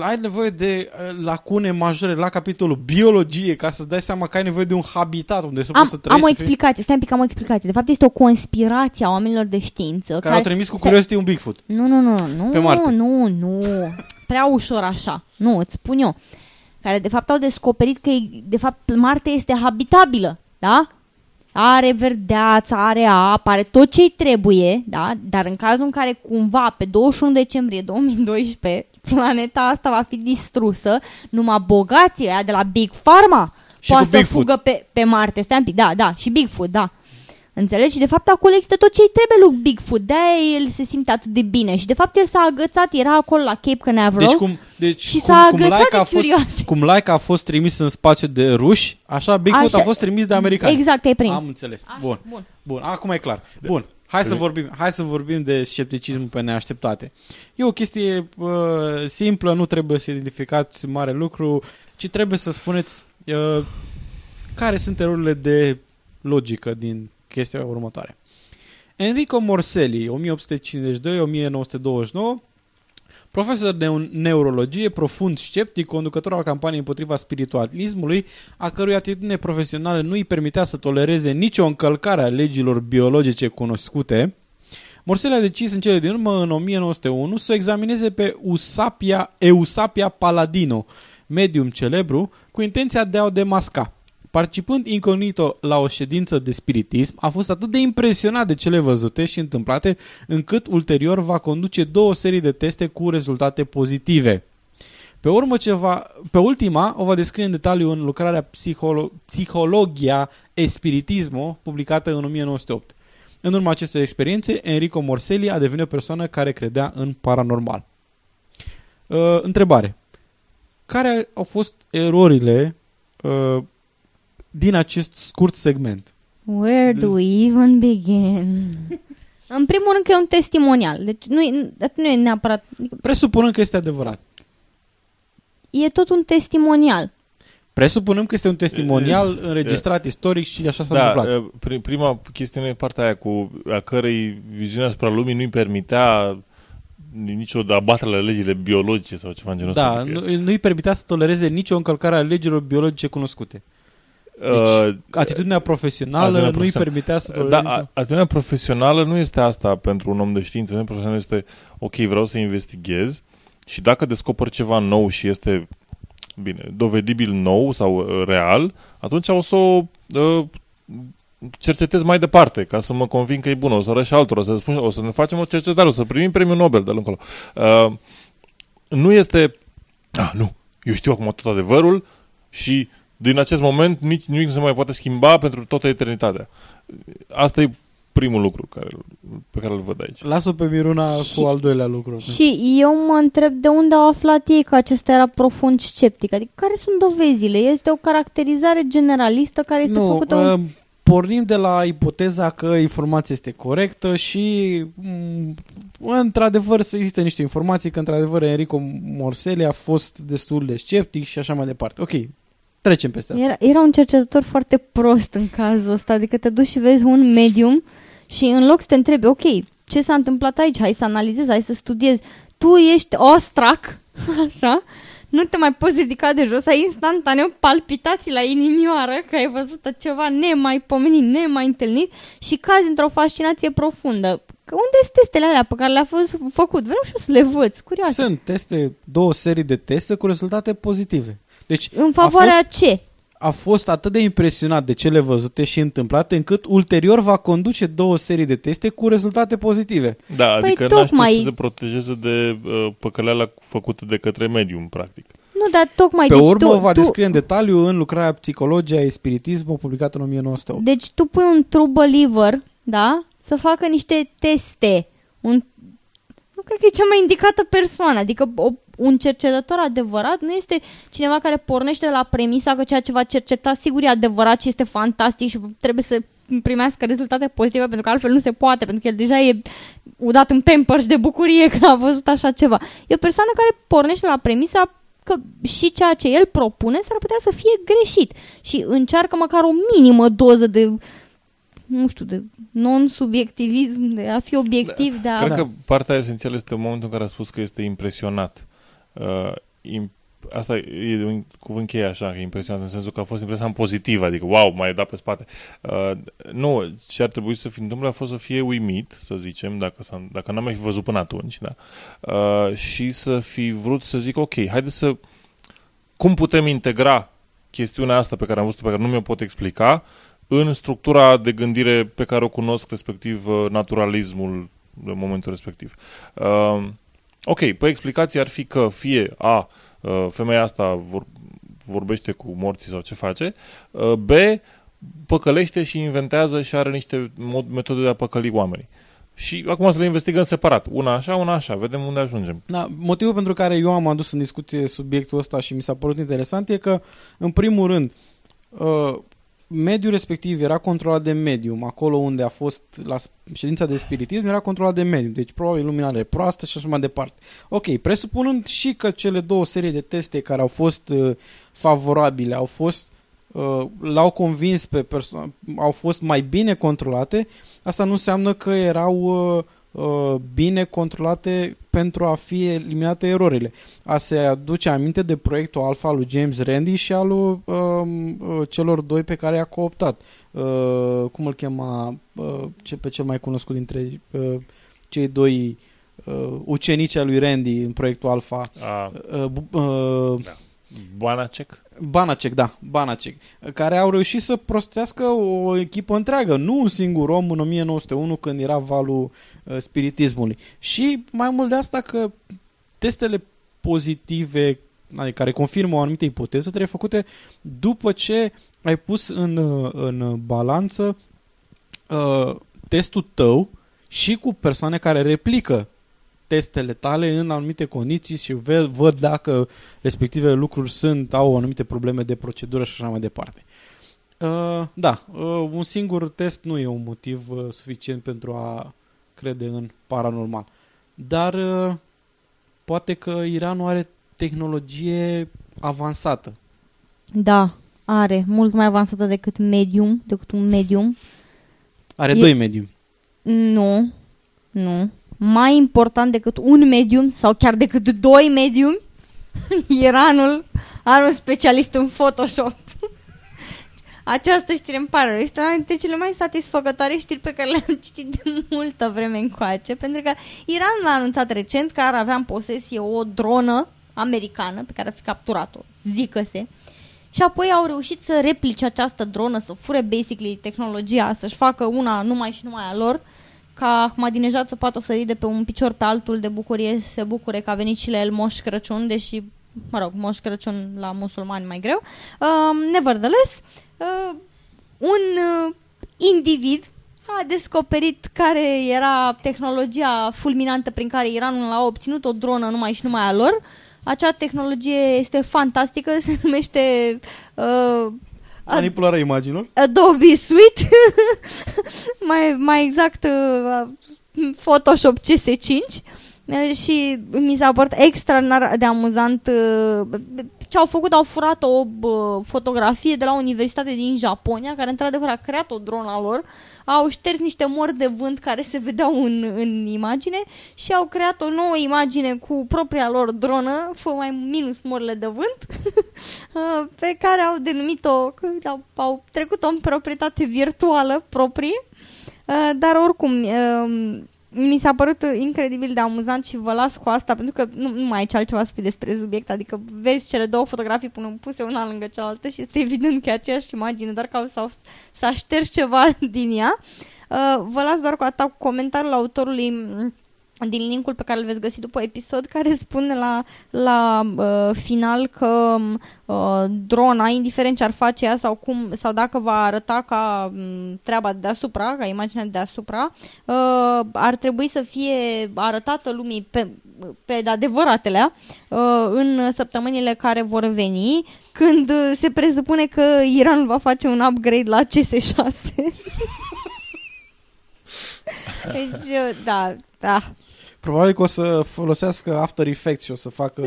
ai nevoie de uh, lacune majore la capitolul biologie ca să-ți dai seama că ai nevoie de un habitat unde să Am, poți să trăiești. am o să fii- explicație, stai un pic, am o explicație. De fapt este o conspirație a oamenilor de știință. Care au trimis cu Stai- Curiosity un Bigfoot. Nu, nu, nu, nu, Pe Marte. nu, nu, prea ușor așa. Nu, îți spun eu. Care de fapt au descoperit că e- de fapt Marte este habitabilă, da? Are verdeață, are apă, are tot ce-i trebuie, da? Dar în cazul în care cumva pe 21 decembrie 2012 planeta asta va fi distrusă, numai bogații ăia de la Big Pharma Și poate cu să Bigfoot. fugă pe, pe Marte. Stai un pic, da, da, și Bigfoot, da. Înțelegi? Și de fapt acolo există tot ce-i trebuie lui Bigfoot. De-aia el se simte atât de bine. Și de fapt el s-a agățat, era acolo la Cape Canaveral. Deci cum, deci Și cum, s-a cum agățat Laika de a fost, curioase. cum Laika a fost trimis în spațiu de ruși, așa Bigfoot Așa- a fost trimis de americani. Exact, ai prins. Am înțeles. Așa, bun. bun. Bun, acum e clar. Bun. Hai să vorbim, hai să vorbim de scepticism pe neașteptate. E o chestie uh, simplă, nu trebuie să identificați mare lucru, ci trebuie să spuneți uh, care sunt erorile de logică din chestia următoare. Enrico Morselli, 1852-1929, profesor de un- neurologie, profund sceptic, conducător al campaniei împotriva spiritualismului, a cărui atitudine profesională nu îi permitea să tolereze nicio încălcare a legilor biologice cunoscute, Morselli a decis în cele din urmă, în 1901, să o examineze pe Usapia, Eusapia Paladino, medium celebru, cu intenția de a o demasca. Participând incognito la o ședință de spiritism, a fost atât de impresionat de cele văzute și întâmplate, încât ulterior va conduce două serii de teste cu rezultate pozitive. Pe, urmă ce va, pe ultima o va descrie în detaliu în lucrarea Psiholo- Psihologia e Spiritismo, publicată în 1908. În urma acestei experiențe, Enrico Morselli a devenit o persoană care credea în paranormal. Uh, întrebare. Care au fost erorile uh, din acest scurt segment? Where do we even begin? În primul rând că e un testimonial. Deci nu e, nu e neapărat... Presupunând că este adevărat. E tot un testimonial. Presupunând că este un testimonial înregistrat istoric și așa s-a da, întâmplat. uh, pri- prima chestiune e partea aia cu a cărei viziunea asupra lumii nu-i permitea nicio abatere la legile biologice sau ceva în genul Da, ăsta. Adică, nu, nu îi permitea să tolereze nicio încălcare a legilor biologice cunoscute. Deci, uh, atitudinea profesională atitudinea nu îi profesională. permitea să Da, tolereze a- nicio... atitudinea profesională nu este asta pentru un om de știință. Atitudinea profesională este, ok, vreau să investighez și dacă descoper ceva nou și este, bine, dovedibil nou sau uh, real, atunci o să o uh, cercetez mai departe, ca să mă convin că e bună. O să arăt și altora, o să, spun, o să ne facem o cercetare, o să primim premiul Nobel de încolo. Uh, nu este, ah, nu, eu știu acum tot adevărul și din acest moment nici nimic nu se mai poate schimba pentru toată eternitatea. Asta e primul lucru care, pe care îl văd aici. Lasă pe Miruna Și- cu al doilea lucru. Și eu mă întreb de unde au aflat ei că acesta era profund sceptic. Adică care sunt dovezile? Este o caracterizare generalistă care este nu, făcută... uh, un... pornim de la ipoteza că informația este corectă și m, într-adevăr să există niște informații că într-adevăr Enrico Morselli a fost destul de sceptic și așa mai departe. Ok, trecem peste asta. Era, era un cercetător foarte prost în cazul ăsta. Adică te duci și vezi un medium și în loc să te întrebi, ok, ce s-a întâmplat aici? Hai să analizezi, hai să studiezi. Tu ești ostrac, așa, nu te mai poți ridica de jos, ai instantaneu palpitații la inimioară că ai văzut ceva nemaipomenit, nemai întâlnit și cazi într-o fascinație profundă. Că unde sunt testele alea pe care le-a fost făcut? Vreau și eu să le văd, sunt curioasă. Sunt teste, două serii de teste cu rezultate pozitive. Deci În favoarea a fost, ce? a fost atât de impresionat de cele văzute și întâmplate încât ulterior va conduce două serii de teste cu rezultate pozitive. Da, Păi adică n-a tocmai- știut să se protejeze de uh, păcăleala făcută de către medium, practic. Nu, dar tocmai... Pe deci urmă tu, o va tu, descrie în detaliu în lucrarea Psihologia e Spiritismul publicată în 1908. Deci tu pui un true believer, da? Să facă niște teste. Un... Nu cred că e cea mai indicată persoană. Adică o, un cercetător adevărat nu este cineva care pornește de la premisa că ceea ce va cerceta sigur e adevărat și este fantastic și trebuie să primească rezultate pozitive pentru că altfel nu se poate, pentru că el deja e udat în pampers de bucurie că a văzut așa ceva. E o persoană care pornește de la premisa că și ceea ce el propune s-ar putea să fie greșit și încearcă măcar o minimă doză de nu știu, de non-subiectivism, de a fi obiectiv, de a... Cred că partea esențială este momentul în care a spus că este impresionat. Uh, im- asta e un cuvânt cheie așa, că e impresionat, în sensul că a fost impresionat pozitiv, adică wow, mai dat pe spate. Uh, nu, ce ar trebui să fi întâmplat a fost să fie uimit, să zicem, dacă, s-a, dacă n-am mai fi văzut până atunci, da? Uh, și să fi vrut să zic, ok, haide să... Cum putem integra chestiunea asta pe care am văzut-o, pe care nu mi-o pot explica, în structura de gândire pe care o cunosc, respectiv uh, naturalismul în momentul respectiv. Uh, ok, păi explicația ar fi că fie A, uh, femeia asta vor, vorbește cu morții sau ce face, uh, B, păcălește și inventează și are niște mod, metode de a păcăli oamenii. Și acum să le investigăm separat. Una așa, una așa. Vedem unde ajungem. Da, motivul pentru care eu am adus în discuție subiectul ăsta și mi s-a părut interesant e că, în primul rând, uh, mediul respectiv era controlat de medium, acolo unde a fost la ședința de spiritism era controlat de medium, deci probabil iluminare proastă și așa mai departe. Ok, presupunând și că cele două serii de teste care au fost uh, favorabile au fost uh, l-au convins pe persoană, au fost mai bine controlate, asta nu înseamnă că erau uh, uh, bine controlate pentru a fi eliminate erorile. A se aduce aminte de proiectul Alpha al lui James Randi și al lui um, uh, celor doi pe care i-a cooptat. Uh, cum îl chema uh, ce, pe cel mai cunoscut dintre uh, cei doi uh, ucenici al lui Randy în proiectul Alpha? A, Uh, bu- uh, da. Banacek? Banacek, da, Banacek, care au reușit să prostească o echipă întreagă, nu un singur om în 1901 când era valul uh, spiritismului. Și mai mult de asta că testele pozitive adică care confirmă o anumită ipoteză trebuie făcute după ce ai pus în, uh, în balanță uh, testul tău și cu persoane care replică testele tale în anumite condiții și ve- văd dacă respectivele lucruri sunt, au anumite probleme de procedură și așa mai departe. Uh, da, uh, un singur test nu e un motiv uh, suficient pentru a crede în paranormal. Dar uh, poate că Iranul are tehnologie avansată. Da, are, mult mai avansată decât medium, decât un medium. Are E- doi mediumi. Nu, nu. Mai important decât un medium sau chiar decât doi mediumi, Iranul are un specialist în Photoshop. Această știre îmi pare rău. Este una dintre cele mai satisfăcătoare știri pe care le-am citit de multă vreme încoace, pentru că Iranul a anunțat recent că ar avea în posesie o dronă americană pe care ar fi capturat-o, zică-se, și apoi au reușit să replice această dronă, să fure basically tehnologia, să-și facă una numai și numai a lor, ca Ahmadinejad să poată sări de pe un picior pe altul de bucurie, să se bucure că a venit și la el Moș Crăciun, deși, mă rog, Moș Crăciun la musulmani mai greu. Uh, nevertheless, uh, un uh, individ a descoperit care era tehnologia fulminantă prin care Iranul a obținut o dronă numai și numai a lor. Acea tehnologie este fantastică, se numește uh, Manipularea imaginilor. Adobe Suite, mai, mai exact uh, Photoshop CS5 uh, și mi s-a părut extraordinar de amuzant uh, ce au făcut, au furat o bă, fotografie de la o universitate din Japonia, care într-adevăr a creat o dronă a lor, au șters niște mori de vânt care se vedeau în, în imagine și au creat o nouă imagine cu propria lor dronă, fă mai minus morile de vânt, pe care au denumit-o, au, au trecut-o în proprietate virtuală proprie, dar oricum mi s-a părut incredibil de amuzant și vă las cu asta pentru că nu, nu mai ai ce altceva să spui despre subiect, adică vezi cele două fotografii până puse una lângă cealaltă și este evident că e aceeași imagine, doar că s-a, s-a șters ceva din ea. Uh, vă las doar cu atât comentariul autorului din linkul pe care îl veți găsi după episod, care spune la, la uh, final că uh, drona, indiferent ce ar face ea sau, cum, sau dacă va arăta ca um, treaba de deasupra, ca imaginea de deasupra, uh, ar trebui să fie arătată lumii pe, pe adevăratelea uh, în săptămânile care vor veni, când se presupune că Iranul va face un upgrade la CS6. deci, uh, da, da. Probabil că o să folosească After Effects și o să facă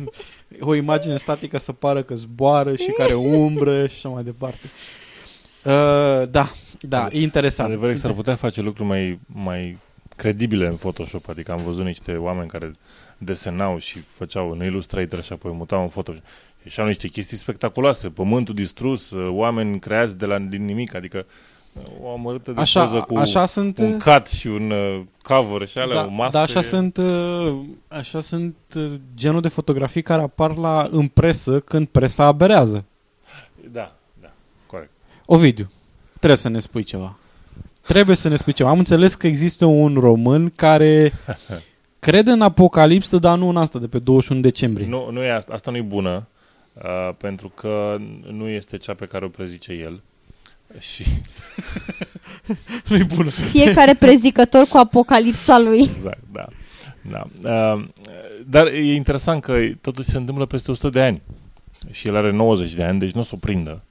o imagine statică să pară că zboară și care umbră și așa mai departe. Uh, da, da, e interesant. Adevărat s-ar putea face lucruri mai, mai credibile în Photoshop, adică am văzut niște oameni care desenau și făceau în Illustrator și apoi mutau în Photoshop și au niște chestii spectaculoase, pământul distrus, oameni creați de la din nimic, adică o amărâtă de așa, poză cu așa sunt, un cut și un uh, cover și alea, da, o mască. Da, așa sunt, uh, așa sunt uh, genul de fotografii care apar la, în presă când presa aberează. Da, da, corect. Ovidiu, trebuie să ne spui ceva. Trebuie să ne spui ceva. Am înțeles că există un român care crede în apocalipsă, dar nu în asta de pe 21 decembrie. Nu, nu e asta, asta nu e bună, uh, pentru că nu este cea pe care o prezice el. Și... nu e bună. Fiecare prezicător cu apocalipsa lui. Exact, da. da. Uh, dar e interesant că totuși se întâmplă peste 100 de ani. Și el are 90 de ani, deci nu o să o prindă.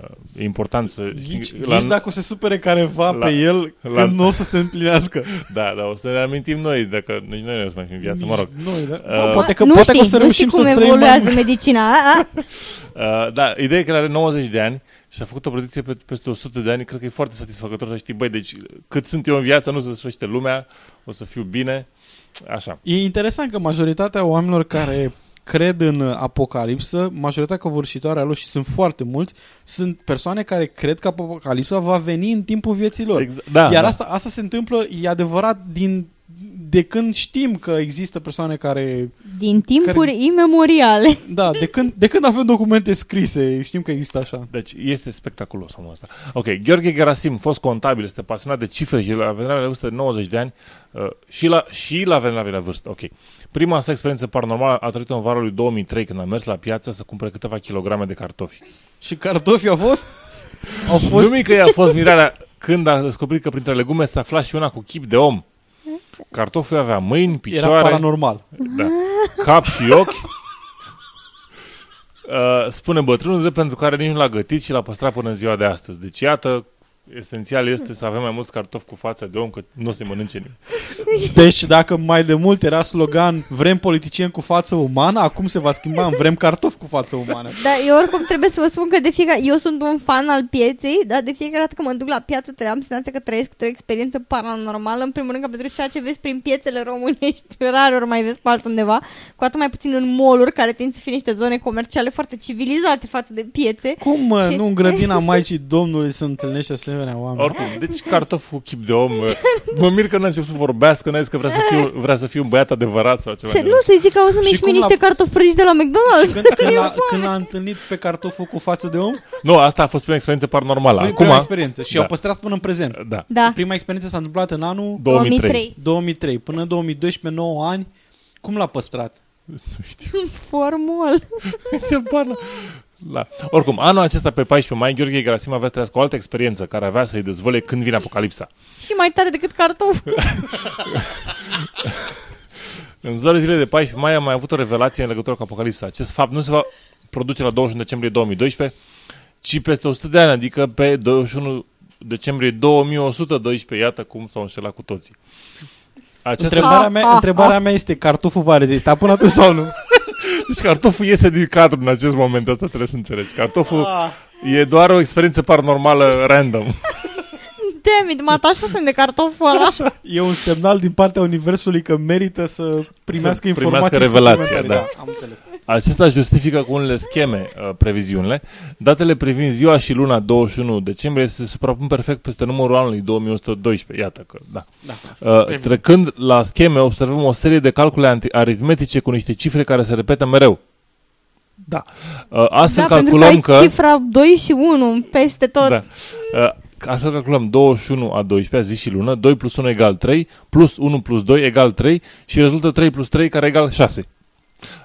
Uh, e important să... Ghici, la, ghici dacă o să se supere careva la, pe el la, când nu o să se împlinească. Da, da, o să ne amintim noi, dacă nici noi nu o să mai fim viață, mă rog. Noi, da. Uh, poate că, nu poate știi, că o să reușim nu știi să cum evoluează medicina. uh, da, ideea e că el are 90 de ani și a făcut o predicție pe, peste 100 de ani, cred că e foarte satisfăcător să știi, băi, deci cât sunt eu în viață, nu se sfârșește lumea, o să fiu bine, așa. E interesant că majoritatea oamenilor care cred în apocalipsă, majoritatea covârșitoare a lor și sunt foarte mulți, sunt persoane care cred că apocalipsa va veni în timpul vieții lor. Exact, da, Iar da. asta, asta se întâmplă, e adevărat, din de când știm că există persoane care... Din timpuri care, imemoriale. Da, de când, de când avem documente scrise, știm că există așa. Deci este spectaculos omul ăsta. Ok, Gheorghe Gerasim, fost contabil, este pasionat de cifre și la venea la vârstă de 90 de ani uh, și la, și la venea la vârstă. Ok. Prima sa experiență paranormală a trăit în vara lui 2003 când a mers la piață să cumpere câteva kilograme de cartofi. Și cartofii au fost? au fost... Nu mică i-a fost mirarea când a descoperit că printre legume se afla și una cu chip de om. Cartoful avea mâini, picioare... Era paranormal. Da. Cap și ochi. Uh, spune bătrânul de pentru care nici nu l-a gătit și l-a păstrat până în ziua de astăzi. Deci iată, esențial este să avem mai mulți cartofi cu fața de om, că nu se mănânce nimeni. Deci dacă mai de mult era slogan vrem politicieni cu față umană, acum se va schimba în vrem cartofi cu față umană. Da, eu oricum trebuie să vă spun că de fiecare... Eu sunt un fan al pieței, dar de fiecare dată când mă duc la piață am senzația că trăiesc o experiență paranormală, în primul rând că pentru ceea ce vezi prin piețele românești, rar ori mai vezi pe altundeva, cu atât mai puțin în mall care tind să fie niște zone comerciale foarte civilizate față de piețe. Cum, mă, și... nu în grădina Maicii Domnului se întâlnește asemenea oameni? Oricum, deci cartoful chip de om. Mă mir că n-a început să vorbească, n-a zis că vrea să fiu, vrea să fiu un băiat adevărat sau ceva. Se, nu, să-i zic că o să-mi ieși niște cartofi prăjiți de la McDonald's. Și când, când, a, când a întâlnit pe cartoful cu față de om? Nu, asta a fost prima experiență paranormală. Prima Acum, experiență și da. au păstrat până în prezent. Da. da. Prima experiență s-a întâmplat în anul 2003. 2003. Până în 2012, 9 ani. Cum l-a păstrat? Nu știu. Formol. Se pare Da. Oricum, anul acesta pe 14 mai, Gheorghe Gerasim avea să trăiască o altă experiență care avea să-i dezvăle când vine apocalipsa. Și mai tare decât cartof. În zilele zile de 14 mai am mai avut o revelație în legătură cu apocalipsa. Acest fapt nu se va produce la 21 decembrie 2012, ci peste 100 de ani, adică pe 21 decembrie 2112. Iată cum s-au înșelat cu toții. Aceasta... Întrebarea, mea, întrebarea mea este, cartoful va rezista până atunci sau nu? Deci cartoful iese din cadru în acest moment, asta trebuie să înțelegi. Cartoful ah. e doar o experiență paranormală random. Damn it, mă atașasem de cartoful ăla. E un semnal din partea Universului că merită să primească să informații. Primească revelația, da. da. Am înțeles. Acesta justifică cu unele scheme uh, previziunile. Datele privind ziua și luna 21 decembrie se suprapun perfect peste numărul anului 2112. Iată că, da. da. Uh, trecând la scheme, observăm o serie de calcule aritmetice cu niște cifre care se repetă mereu. Da. Uh, astfel da, calculăm pentru că, ai că cifra 2 și 1 peste tot. Da. Uh, Astfel calculăm 21 a 12 zi și lună, 2 plus 1 egal 3, plus 1 plus 2 egal 3 și rezultă 3 plus 3 care egal 6.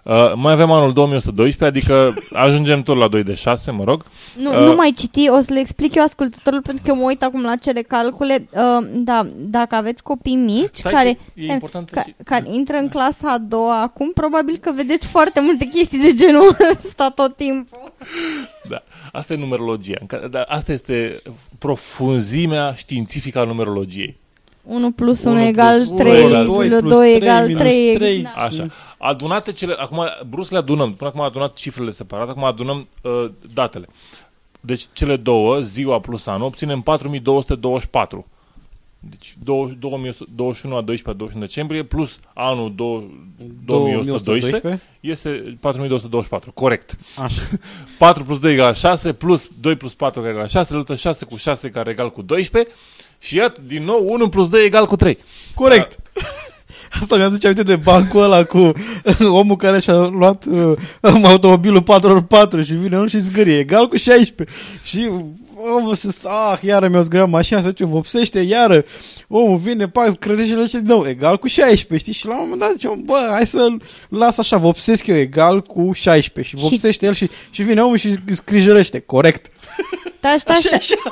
Uh, mai avem anul 2112, adică ajungem tot la 2 de 6, mă rog. Nu, uh, nu mai citi, o să le explic eu ascultătorul pentru că mă uit acum la cele calcule. Uh, da, dacă aveți copii mici Stai care, e important ca, și... care intră în clasa a doua acum, probabil că vedeți foarte multe chestii de genul ăsta tot timpul. Da, asta e numerologia. Dar asta este profunzimea științifică a numerologiei. 1 plus 1 egal 3, 2 plus 2 egal 3. 3. Așa. Adunate cele, acum brusc le adunăm, până acum am adunat cifrele separate, acum adunăm uh, datele. Deci cele două, ziua plus anul, obținem 4224. Deci 2021 a 12 a 21 decembrie plus anul 2112 este 4224. Corect. Așa. 4 plus 2 egal 6 plus 2 plus 4 egal 6, rezultă 6 cu 6 care egal cu 12 și iată din nou 1 plus 2 egal cu 3. Corect. Da. Asta mi-aduce aminte de bancul ăla cu omul care și-a luat uh, automobilul 4x4 și vine unul și zgârie, egal cu 16. Și omul se, ah, iară mi-a zgârat mașina, să ce vopsește, iară, omul vine, pac, crărește și din nou, egal cu 16, știi? Și la un moment dat zice, bă, hai să las așa, vopsesc eu egal cu 16 și vopsește el și, și vine omul și scrijărește, corect. Taci, taci,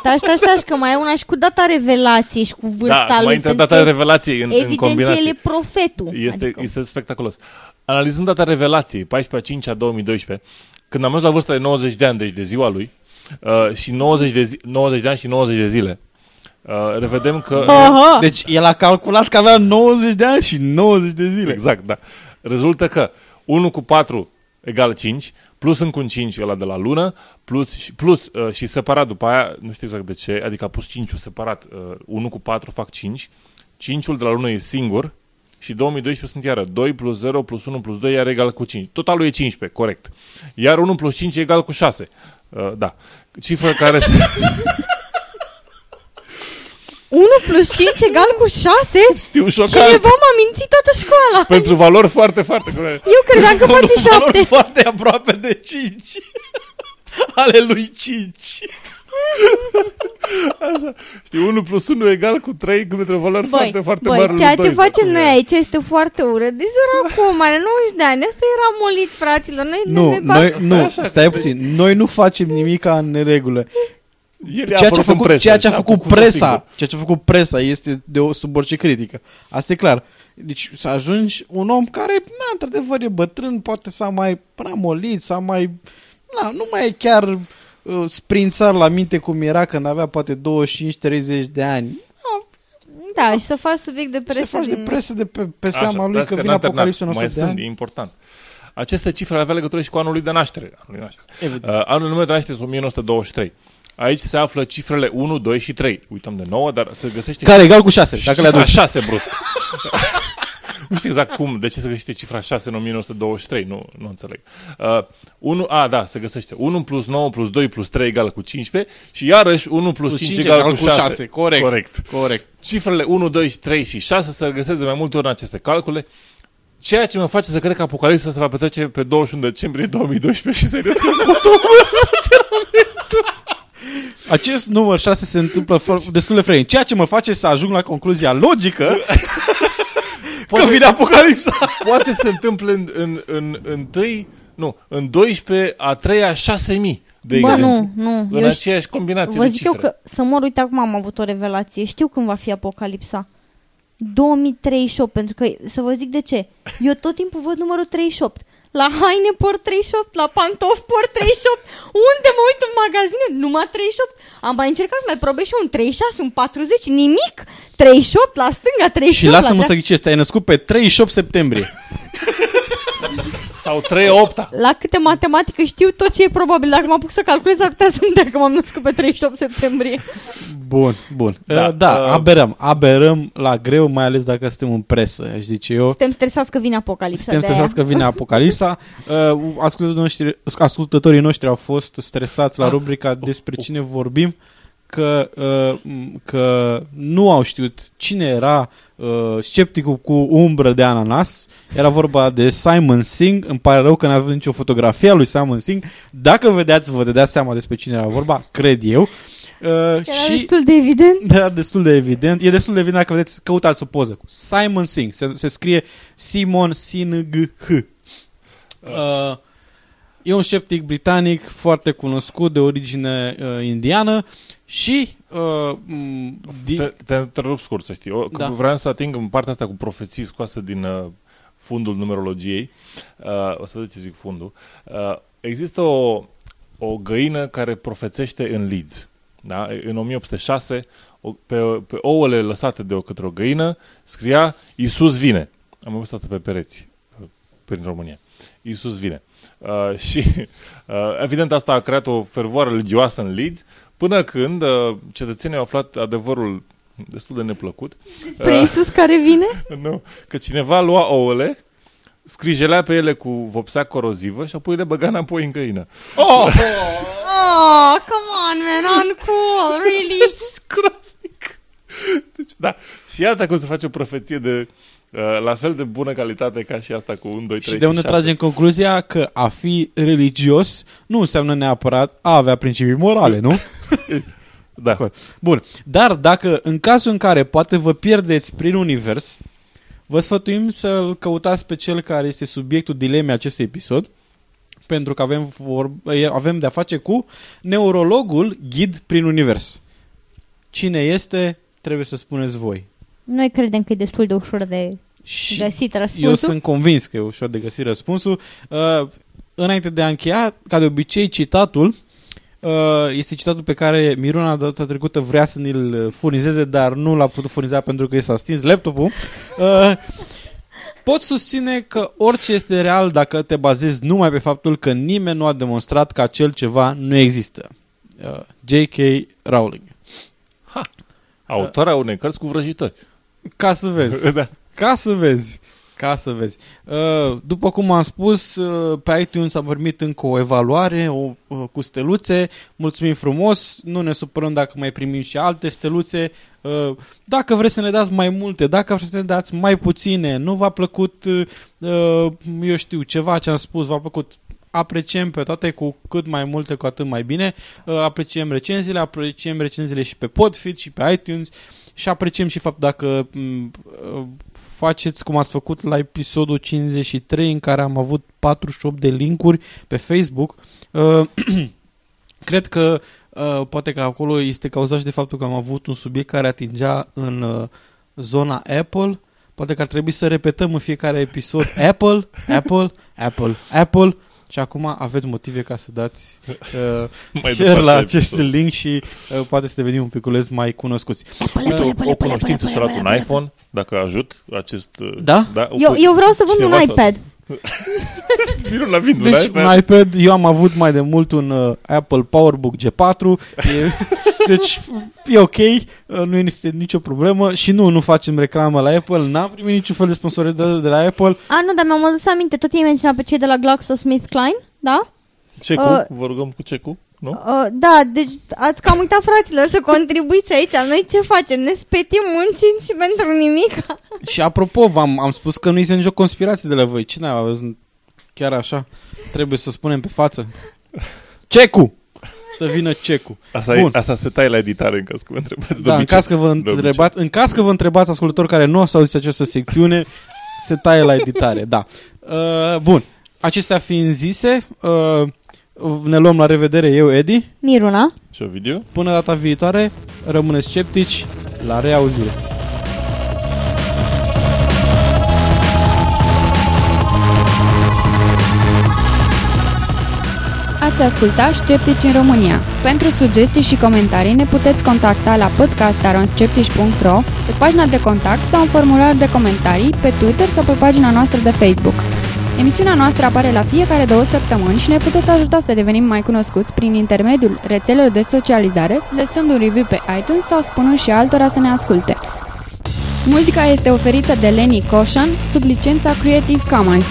taci, taci, taci, că mai e una și cu data revelației și cu vârsta da, lui. mai intră data revelației în, evident, în combinație. el e profetul. Este, adică. este spectaculos. Analizând data revelației, 14 5 a 2012, când am ajuns la vârsta de 90 de ani, deci de ziua lui, uh, și 90 de, zi, 90 de ani și 90 de zile, uh, revedem că... Aha. Deci el a calculat că avea 90 de ani și 90 de zile. Exact, da. Rezultă că 1 cu 4 egal 5, plus încă un 5 ăla de la lună, plus, plus uh, și separat după aia, nu știu exact de ce, adică a pus 5 separat, uh, 1 cu 4 fac 5, 5-ul de la lună e singur și 2012 sunt iară 2 plus 0 plus 1 plus 2 iar egal cu 5. Totalul e 15, corect. Iar 1 plus 5 e egal cu 6. Uh, da. Cifră care se... 1 plus 5 egal cu 6? Știu, șocat. Cineva m-a mințit toată școala. Pentru valori foarte, foarte grele. Eu credeam că face 7. Valori foarte aproape de 5. Ale lui 5. Așa. Știi, 1 plus 1 egal cu 3 într-o valori băi, foarte, foarte băi, mare. ceea ce facem noi aici este foarte urât. Deci acum, are 90 de ani. Asta era molit, fraților. Noi nu, ne, noi, nu, așa, stai puțin. Noi nu facem nimic în neregulă. El ceea ce a făcut, presă, ceea ce a făcut presa, ceea ce a făcut presa este de o, sub orice critică. Asta e clar. Deci să ajungi un om care, na, într-adevăr, e bătrân, poate s-a mai prea molit, s-a mai... Na, nu mai e chiar uh, sprințar la minte cum era când avea poate 25-30 de ani. Da, și să faci subiect de presă. Să faci din... de presă de pe, pe seama Așa, lui că, că vine apocalipsa în 100 mai de sunt, ani. e important. Aceste cifre avea legătură și cu anul lui de naștere. Anul, lui naștere. Uh, anul meu de naștere este 1923. Aici se află cifrele 1, 2 și 3. Uităm de 9, dar se găsește... Care egal cu 6, dacă le aduci. 6 brusc. nu știu exact cum, de ce se găsește cifra 6 în 1923, nu, nu înțeleg. Uh, 1, a, da, se găsește. 1 plus 9 plus 2 plus 3 egal cu 15 și iarăși 1 plus, plus 5, 5 egal, egal cu 6. 6. Corect. Corect. Corect. Cifrele 1, 2, 3 și 6 se găsesc de mai multe ori în aceste calcule. Ceea ce mă face să cred că apocalipsa se va petrece pe 21 decembrie 2012 și serios că nu o să Acest număr 6 se întâmplă destul de frecvent, ceea ce mă face să ajung la concluzia logică poate, că vine apocalipsa. Poate se întâmple în, în, în, întâi Nu, în 12 a treia 6000 de Bă, exemplu. nu, nu. În Eu aceeași combinație Vă de zic cifre. eu că să mor, uite, acum am avut o revelație. Știu când va fi apocalipsa. 2038, pentru că, să vă zic de ce. Eu tot timpul văd numărul 38. La haine por 38, la pantofi por 38. Unde mă uit în magazine? Numai 38. Am mai încercat să mai probez și un 36, un 40, nimic. 38 la stânga, 38 Și lasă-mă la să ghicesc, te-ai născut pe 38 septembrie. Sau 3 8 La câte matematică știu tot ce e probabil. Dacă mă apuc să calculez, ar putea să-mi dea că m-am născut pe 38 septembrie. Bun, bun. Da, Da, da uh, aberăm. Aberăm la greu, mai ales dacă suntem în presă, aș zice eu. Suntem stresați că vine apocalipsa Suntem de stresați că vine apocalipsa. Uh, ascultătorii, noștri, ascultătorii noștri au fost stresați la rubrica despre cine vorbim că, uh, m- că nu au știut cine era uh, scepticul cu umbră de ananas. Era vorba de Simon Singh. Îmi pare rău că n-a avut nicio fotografie a lui Simon Singh. Dacă vedeați, vă dădeați seama despre cine era vorba, cred eu. Uh, Era și destul de evident. era destul de evident. E destul de evident dacă vedeți, căutați o poză cu Simon Singh. Se, se scrie Simon Singh. Uh, e un sceptic britanic foarte cunoscut de origine uh, indiană și uh, m, di- Te, te întrerup scurt să știi. O, că Da. Vreau să ating în partea asta cu profeții scoase din uh, fundul numerologiei. Uh, o să vedeți ce zic fundul. Uh, există o, o găină care profețește în Leeds. Da? În 1806, o, pe, pe ouăle lăsate de o către o găină, scria Iisus vine. Am văzut asta pe pereți uh, prin România. Iisus vine. Uh, și uh, evident asta a creat o fervoare religioasă în Leeds, până când uh, cetățenii au aflat adevărul destul de neplăcut. Spre Uh, Iisus care vine? nu, că cineva lua ouăle, scrijelea pe ele cu vopsea corozivă și apoi le băga înapoi în găină. Oh! Oh, come on, man, uncool, really? Groaznic. Deci, da. Și iată cum se face o profeție de uh, la fel de bună calitate ca și asta cu 1, 2, 3 și de unde 6. tragem concluzia că a fi religios nu înseamnă neapărat a avea principii morale, nu? Da. Bun. Dar dacă în cazul în care poate vă pierdeți prin univers, vă sfătuim să-l căutați pe cel care este subiectul dilemei acestui episod, pentru că avem, vor, avem de-a face cu neurologul ghid prin univers. Cine este, trebuie să spuneți voi. Noi credem că e destul de ușor de Și găsit răspunsul. Eu sunt convins că e ușor de găsit răspunsul. Uh, înainte de a încheia, ca de obicei, citatul uh, este citatul pe care Miruna data trecută vrea să ne-l furnizeze, dar nu l-a putut furniza pentru că i s-a stins laptopul. Uh, pot susține că orice este real dacă te bazezi numai pe faptul că nimeni nu a demonstrat că acel ceva nu există. Uh, J.K. Rowling. Autoarea unei cărți cu vrăjitori. Ca să vezi. da. Ca să vezi. Ca să vezi. Uh, După cum am spus, uh, pe iTunes a primit încă o evaluare o, uh, cu steluțe. Mulțumim frumos. Nu ne supărăm dacă mai primim și alte steluțe. Uh, Dacă vreți să ne dați mai multe, dacă vreți să ne dați mai puține, nu v-a plăcut, uh, eu știu, ceva ce am spus, v-a plăcut apreciem pe toate cu cât mai multe, cu atât mai bine. Uh, Apreciem recenziile, apreciem recenziile și pe Podfeed și pe iTunes și apreciem și faptul dacă m, uh, faceți cum ați făcut la episodul 53 în care am avut 48 de linkuri pe Facebook. Uh, Cred că uh, poate că acolo este cauzat și de faptul că am avut un subiect care atingea în uh, zona Apple. Poate că ar trebui să repetăm în fiecare episod Apple, Apple, Apple, Apple și acum aveți motive ca să dați uh, Mai share departe la acest episod. link și uh, poate să devenim un piculeț mai cunoscuți. Uite, o, o cunoștință și-a luat un iPhone, dacă ajut acest... uh, Da? da Eu, eu vreau să vând Cineva un s-a- iPad. Mirun la vind un Deci iPad. un iPad, eu am avut mai de mult un uh, Apple PowerBook G4, e, deci e ok, uh, nu este nicio problemă și nu, nu facem reclamă la Apple, n-am primit niciun fel de sponsorizare de la Apple. A, nu, dar mi-am adus aminte, tot ei menționat pe cei de la GlaxoSmithKline, da? Ce cu? Uh, Vă rugăm cu ce cu? Nu? Uh, da, deci ați cam uitat, fraților, să contribuiți aici. Noi ce facem? Ne spetim muncind și pentru nimic. Și apropo, v-am am spus că nu este nicio conspirație de la voi. Cine a văzut chiar așa? Trebuie să spunem pe față. Cecu! Să vină cecu. Asta, Bun. e, asta se taie la editare în caz că vă întrebați. Da, în caz că vă de obicei. întrebați, în caz că vă întrebați ascultători care nu au auzit această secțiune, se taie la editare, da. Uh, bun. acestea fiind zise, uh, ne luăm la revedere eu, Edi. Miruna. Și Ovidiu. Până data viitoare, rămâneți sceptici, la reauzire. Ați ascultat Sceptici în România. Pentru sugestii și comentarii ne puteți contacta la podcast.aronsceptici.ro pe pagina de contact sau în formular de comentarii, pe Twitter sau pe pagina noastră de Facebook. Emisiunea noastră apare la fiecare două săptămâni și ne puteți ajuta să devenim mai cunoscuți prin intermediul rețelelor de socializare, lăsând un review pe iTunes sau spunând și altora să ne asculte. Muzica este oferită de Lenny Koshan sub licența Creative Commons.